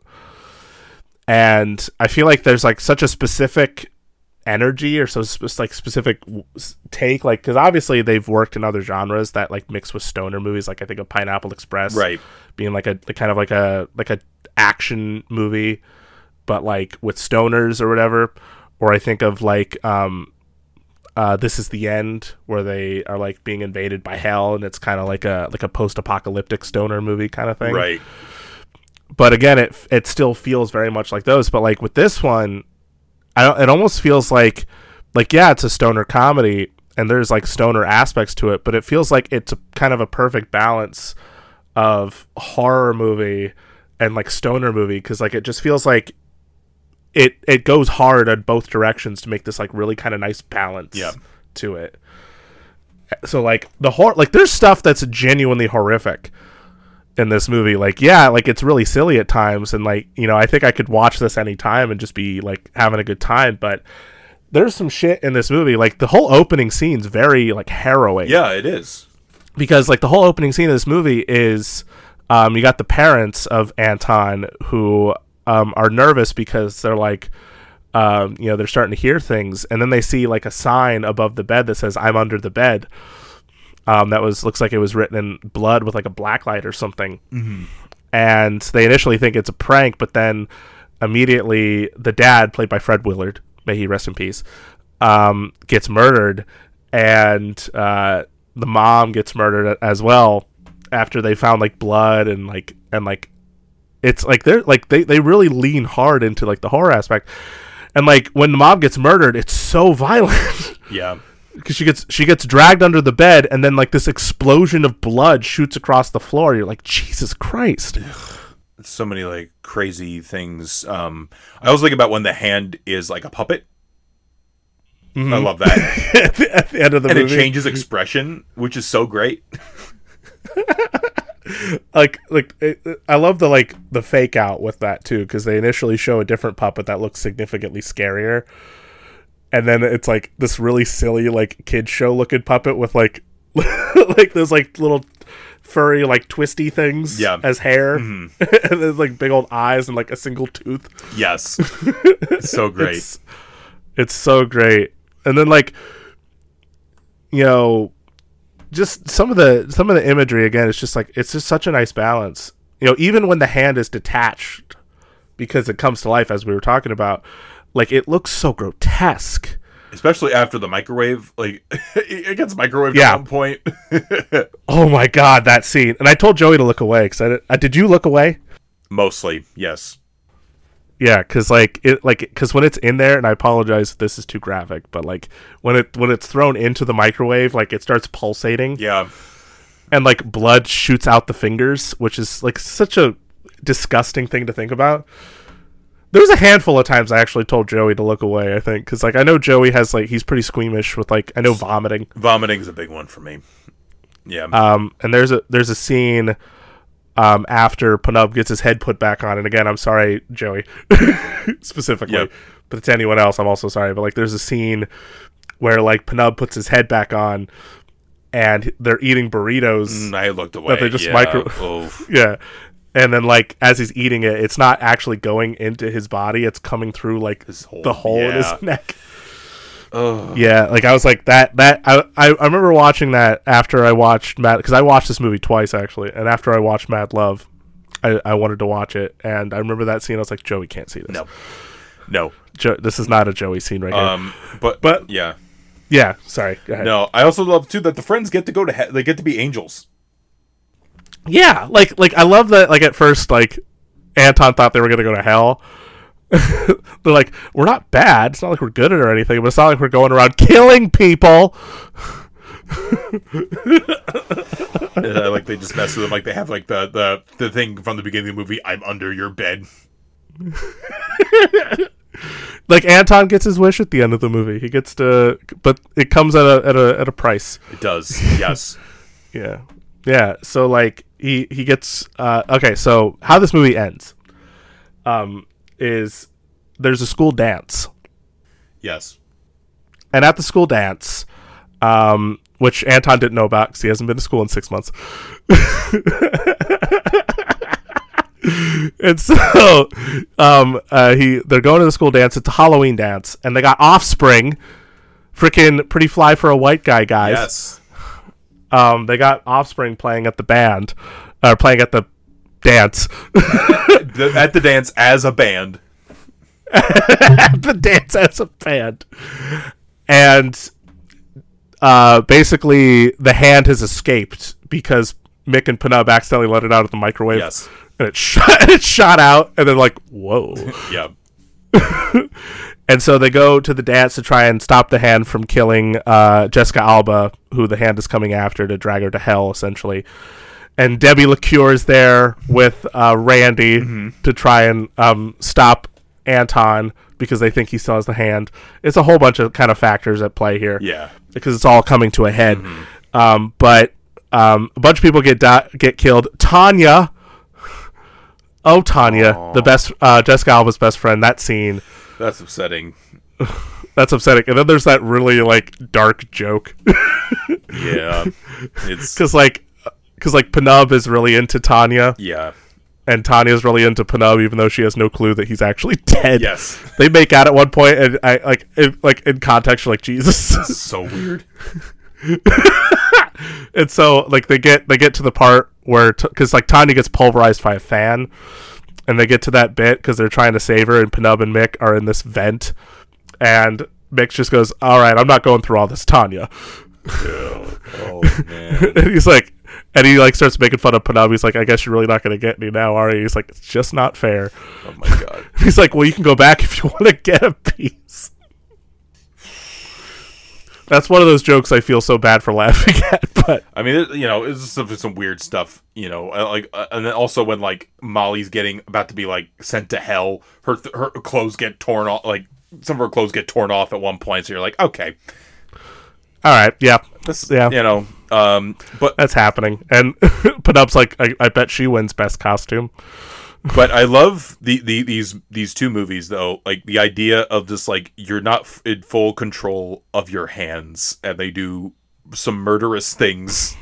And I feel like there's like such a specific energy or so sp- like specific take like because obviously they've worked in other genres that like mix with stoner movies like i think of pineapple express right. being like a kind of like a like a action movie but like with stoners or whatever or i think of like um uh this is the end where they are like being invaded by hell and it's kind of like a like a post-apocalyptic stoner movie kind of thing Right. But again it it still feels very much like those but like with this one I don't, it almost feels like like yeah it's a stoner comedy and there's like stoner aspects to it but it feels like it's a kind of a perfect balance of horror movie and like stoner movie because like it just feels like it it goes hard on both directions to make this like really kind of nice balance Yeah. to it so like the horror like there's stuff that's genuinely horrific in this movie like yeah like it's really silly at times and like you know i think i could watch this anytime and just be like having a good time but there's some shit in this movie like the whole opening scene's very like harrowing Yeah, it is. because like the whole opening scene of this movie is um, you got the parents of Anton who um, are nervous because they're like um, you know they're starting to hear things and then they see like a sign above the bed that says I'm under the bed um, that was looks like it was written in blood with like a black light or something. And they initially think it's a prank but then immediately the dad played by Fred Willard may he rest in peace um, gets murdered. And uh, the mom gets murdered as well after they found like blood and like and like it's like they're like they, they really lean hard into like the horror aspect. And like when the mom gets murdered it's so violent. Yeah. Because she gets she gets dragged under the bed and then like this explosion of blood shoots across the floor you're like jesus christ So many like crazy things. Um, I always think about when the hand is like a puppet. I love that, at, the, at the end of the movie. and it changes expression, which is so great. like like it- I love the like the fake out with that too because they initially show a different puppet that looks significantly scarier, and then it's like this really silly like kid show looking puppet with like like those like little furry like twisty things Yeah. as hair mm-hmm. and there's like big old eyes and like a single tooth. Yes, so great. It's, It's so great. And then like you know just some of the some of the imagery again it's just like it's just such a nice balance. You know, even when the hand is detached because it comes to life as we were talking about, like it looks so grotesque. Especially after the microwave, like it gets microwaved Yeah. at one point. Oh my god, that scene! And I told Joey to look away because I, did- I did. You look away? Mostly, yes. Yeah, because like it, like because when it's in there, and I apologize if this is too graphic, but like when it when it's thrown into the microwave, like it starts pulsating, Yeah. and like blood shoots out the fingers, which is like such a disgusting thing to think about. There was a handful of times I actually told Joey to look away. I think because like I know Joey has like he's pretty squeamish with like I know vomiting. Vomiting is a big one for me. Yeah. Um, and there's a there's a scene um, after Pnub gets his head put back on, and again, I'm sorry, Joey, specifically, Yep. but to anyone else, I'm also sorry. But like, there's a scene where like Pnub puts his head back on, and they're eating burritos. Mm, I looked away. they just yeah. micro- Yeah. And then, like, as he's eating it, it's not actually going into his body; it's coming through like His hole, the hole in his neck. oh. Yeah, like I was like that. That I I, I remember watching that after I watched Mad because I watched this movie twice actually, and after I watched Mad Love, I, I wanted to watch it, and I remember that scene. I was like, Joey can't see this. No. No. jo- this is not a Joey scene right here. Um. But But- yeah. yeah, sorry. Go ahead. No. I also love too that the friends get to go to he- they get to be angels. Yeah, like like I love that. Like at first, like Anton thought they were gonna go to hell. They're like, we're not bad. It's not like we're good at it or anything, but it's not like we're going around killing people. Uh, like they just mess with them. Like they have like the the the thing from the beginning of the movie. I'm under your bed. Like Anton gets his wish at the end of the movie. He gets to, but it comes at a at a at a price. It does. Yes. Yeah, yeah. So like he he gets uh, okay. So how this movie ends, um, is there's a school dance, yes. and at the school dance, um, which Anton didn't know about because he hasn't been to school in six months. and so, um, uh, he they're going to the school dance. It's a Halloween dance, and they got Offspring, freaking pretty fly for a white guy, guys. Yes. Um, they got Offspring playing at the band, uh, playing at the dance, at the dance as a band. at the dance as a band, and uh, basically the hand has escaped because Mick and Pnub accidentally let it out of the microwave. Yes. and it shot, it shot out, and they're like, "Whoa!" Yeah. And so they go to the dance to try and stop the hand from killing uh, Jessica Alba, who the hand is coming after to drag her to hell, essentially. And Debbie LeCure is there with uh, Randy Mm-hmm. to try and um, stop Anton because they think he still has the hand. It's a whole bunch of kind of factors at play here. Yeah. because it's all coming to a head. Mm-hmm. Um, but um, a bunch of people get di- get killed. Tanya, oh Tanya, the best uh, Jessica Alba's best friend. That scene That's upsetting. that's upsetting. And then there's that really like dark joke Yeah. It's because like because like Pnub is really into Tanya yeah. and Tanya's really into Pnub, even though she has no clue that he's actually dead. Yes. They make out at one point, and I like in, like in context, you're like Jesus. So weird. and so like they get they get to the part where because like Tanya gets pulverized by a fan, and they get to that bit because they're trying to save her, and Pnub and Mick are in this vent, and Mick just goes, "All right, I'm not going through all this, Tanya." Oh, oh man. and he's like, and he like starts making fun of Pnub. He's like, "I guess you're really not going to get me now, are you?" He's like, "It's just not fair." Oh my god. He's like, "Well, you can go back if you want to get a piece." That's one of those jokes I feel so bad for laughing at, but I mean, it, you know, it's just some, some weird stuff, you know, uh, like, uh, and then also when like Molly's getting about to be like sent to hell, her th- her clothes get torn off, like some of her clothes get torn off at one point. So you're like, okay, all right, yeah, this, Yeah. you know, um, but that's happening. And Pnub's like, I, I bet she wins best costume. But I love the, the these these two movies though, like the idea of just like you're not in full control of your hands, and they do some murderous things.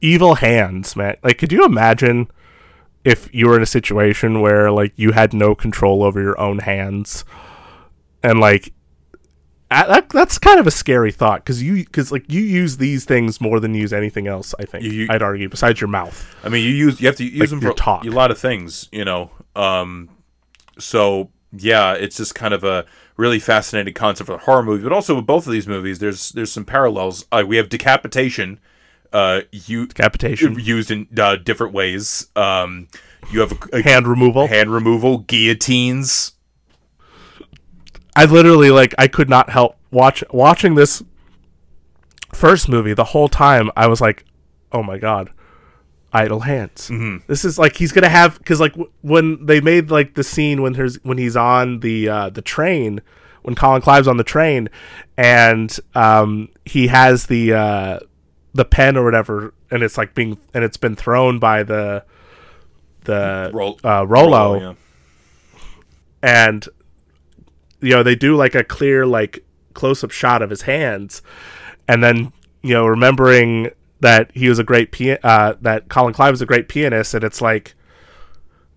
Evil hands, man. Like, could you imagine if you were in a situation where like you had no control over your own hands, and like that, that's kind of a scary thought because you because like you use these things more than you use anything else. I think You- you- I'd argue besides your mouth. I mean, you use you have to use Like them for talk. a lot of things, you know. Um, so yeah, it's just kind of a really fascinating concept for a horror movie, but also with both of these movies, there's there's some parallels. Uh, we have decapitation, uh, you Decapitation, used in uh, different ways. Um, you have a, a hand removal. hand removal, guillotines. I literally like I could not help watch watching this first movie the whole time. I was like, oh my god, idle hands. Mm-hmm. This is like he's gonna have because like w- when they made like the scene when there's when he's on the uh, the train when Colin Clive's on the train and um, he has the uh, the pen or whatever and it's like being and it's been thrown by the the Roll- uh, Rollo yeah. and you know they do like a clear like close up shot of his hands and then you know remembering that he was a great pia- uh that Colin Clive was a great pianist and it's like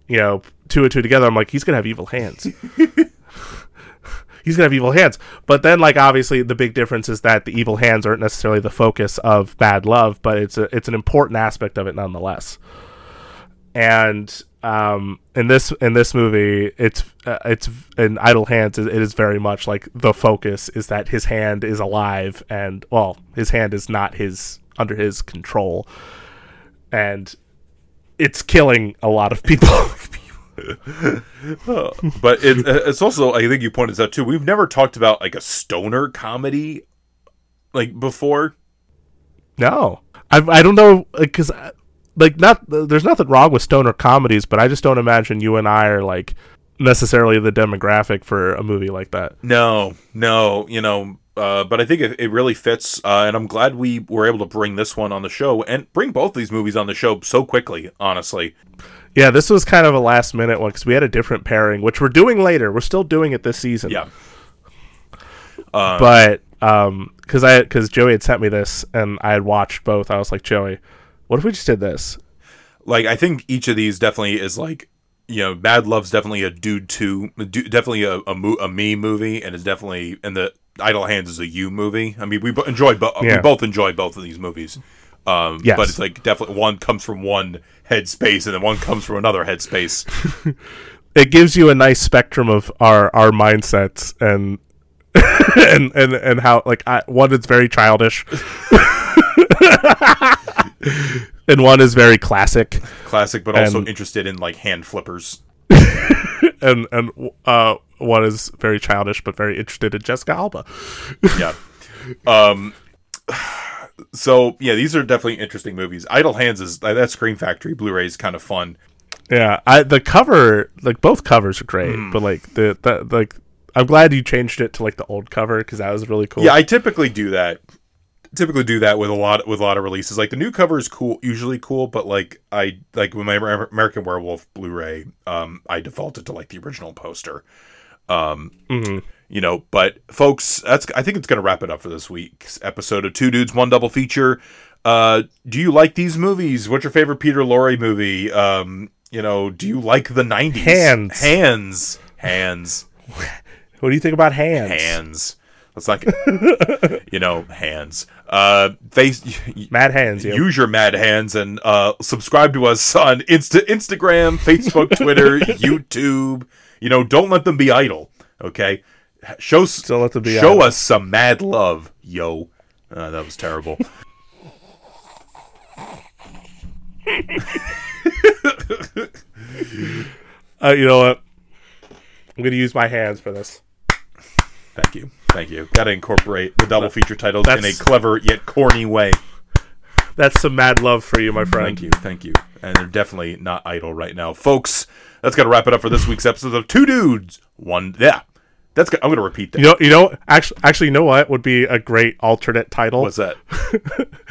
you know two and two together I'm like he's going to have evil hands. He's going to have evil hands. But then like obviously the big difference is that the evil hands aren't necessarily the focus of Mad Love but it's a it's an important aspect of it nonetheless. And um, in this in this movie, it's uh, it's in Idle Hands. It is very much like the focus is that his hand is alive, and well, his hand is not his under his control, and it's killing a lot of people. But it, it's also, I think you pointed this out too. We've never talked about like a stoner comedy, like before. no, I I don't know because like not there's nothing wrong with stoner comedies, but I just don't imagine you and I are like necessarily the demographic for a movie like that. No, no, you know, uh, but I think it, it really fits, uh, and I'm glad we were able to bring this one on the show and bring both these movies on the show so quickly. Honestly, Yeah, this was kind of a last minute one because we had a different pairing, which we're doing later. We're still doing it this season. yeah, but um, because I because Joey had sent me this and I had watched both, I was like, Joey, what if we just did this? like I think each of these definitely is like, you know, Mad Love's definitely a dude du- definitely a a, mo- a me movie, and it's definitely and the Idle Hands is a you movie. I mean, we enjoy both. Yeah. We both enjoy both of these movies. Um, Yes. but it's like definitely one comes from one headspace, and then one comes from another headspace. It gives you a nice spectrum of our our mindsets and. and, and and how like I, one is very childish and one is very classic Classic, but also And- interested in like hand flippers. and and uh one is very childish but very interested in Jessica Alba. yeah. Um. So yeah, these are definitely interesting movies. Idle Hands is that Scream Factory Blu-ray is kind of fun. Yeah, I the cover like both covers are great, Hmm. but like the, the like I'm glad you changed it to like the old cover because that was really cool. Yeah, I typically do that. Typically do that with a lot with a lot of releases. Like the new cover is cool, usually cool, but like I like with my American Werewolf Blu-ray, um, I defaulted to like the original poster. Um, Mhm. you know, but folks, that's I think it's gonna wrap it up for this week's episode of Two Dudes One Double Feature. Uh, do you like these movies? What's your favorite Peter Lorre movie? Um, you know, do you like the '90s? Hands. hands, hands. What do you think about hands? hands. Let's not get, you know, hands. Uh, face, Mad hands. Yeah. use your mad hands and uh, subscribe to us on Insta, Instagram, Facebook, Twitter, YouTube. You know, don't let them be idle. Okay, show s- Don't let them be show idle. us some mad love, yo. Uh, that was terrible. Uh, you know what? I'm gonna use my hands for this. Thank you, thank you. Got to incorporate the double feature titles in a That's- clever yet corny way. That's some mad love for you, my friend. Thank you, thank you. And they're definitely not idle right now, folks. That's gonna wrap it up for this week's episode of Two Dudes, One. Yeah, that's. go- I'm gonna repeat that. You know, you know, actually, actually, you know what would be a great alternate title? What's that?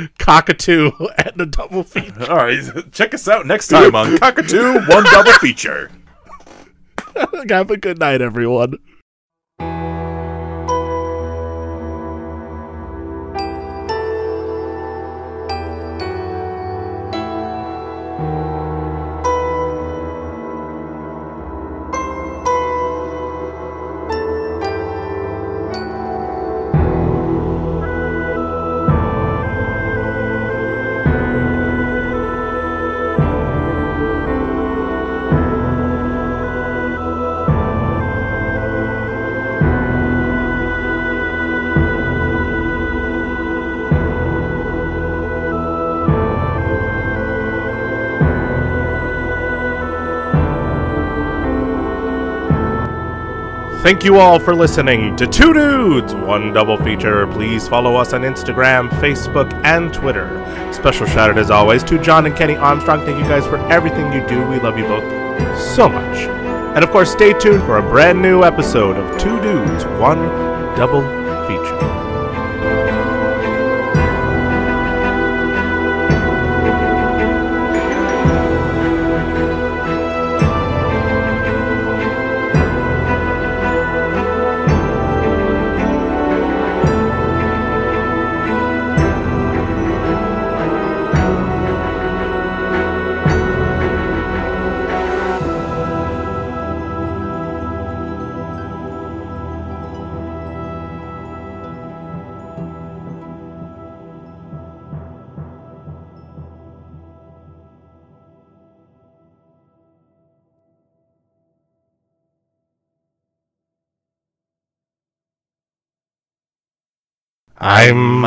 Cockatoo and the double feature. All right, check us out next time on Cockatoo One Double Feature. Have a good night, everyone. Thank you all for listening to Two Dudes, One Double Feature. Please follow us on Instagram, Facebook, and Twitter. Special shout out, as always, to John and Kenny Armstrong. Thank you guys for everything you do. We love you both so much. And of course, stay tuned for a brand new episode of Two Dudes, One Double Feature. I'm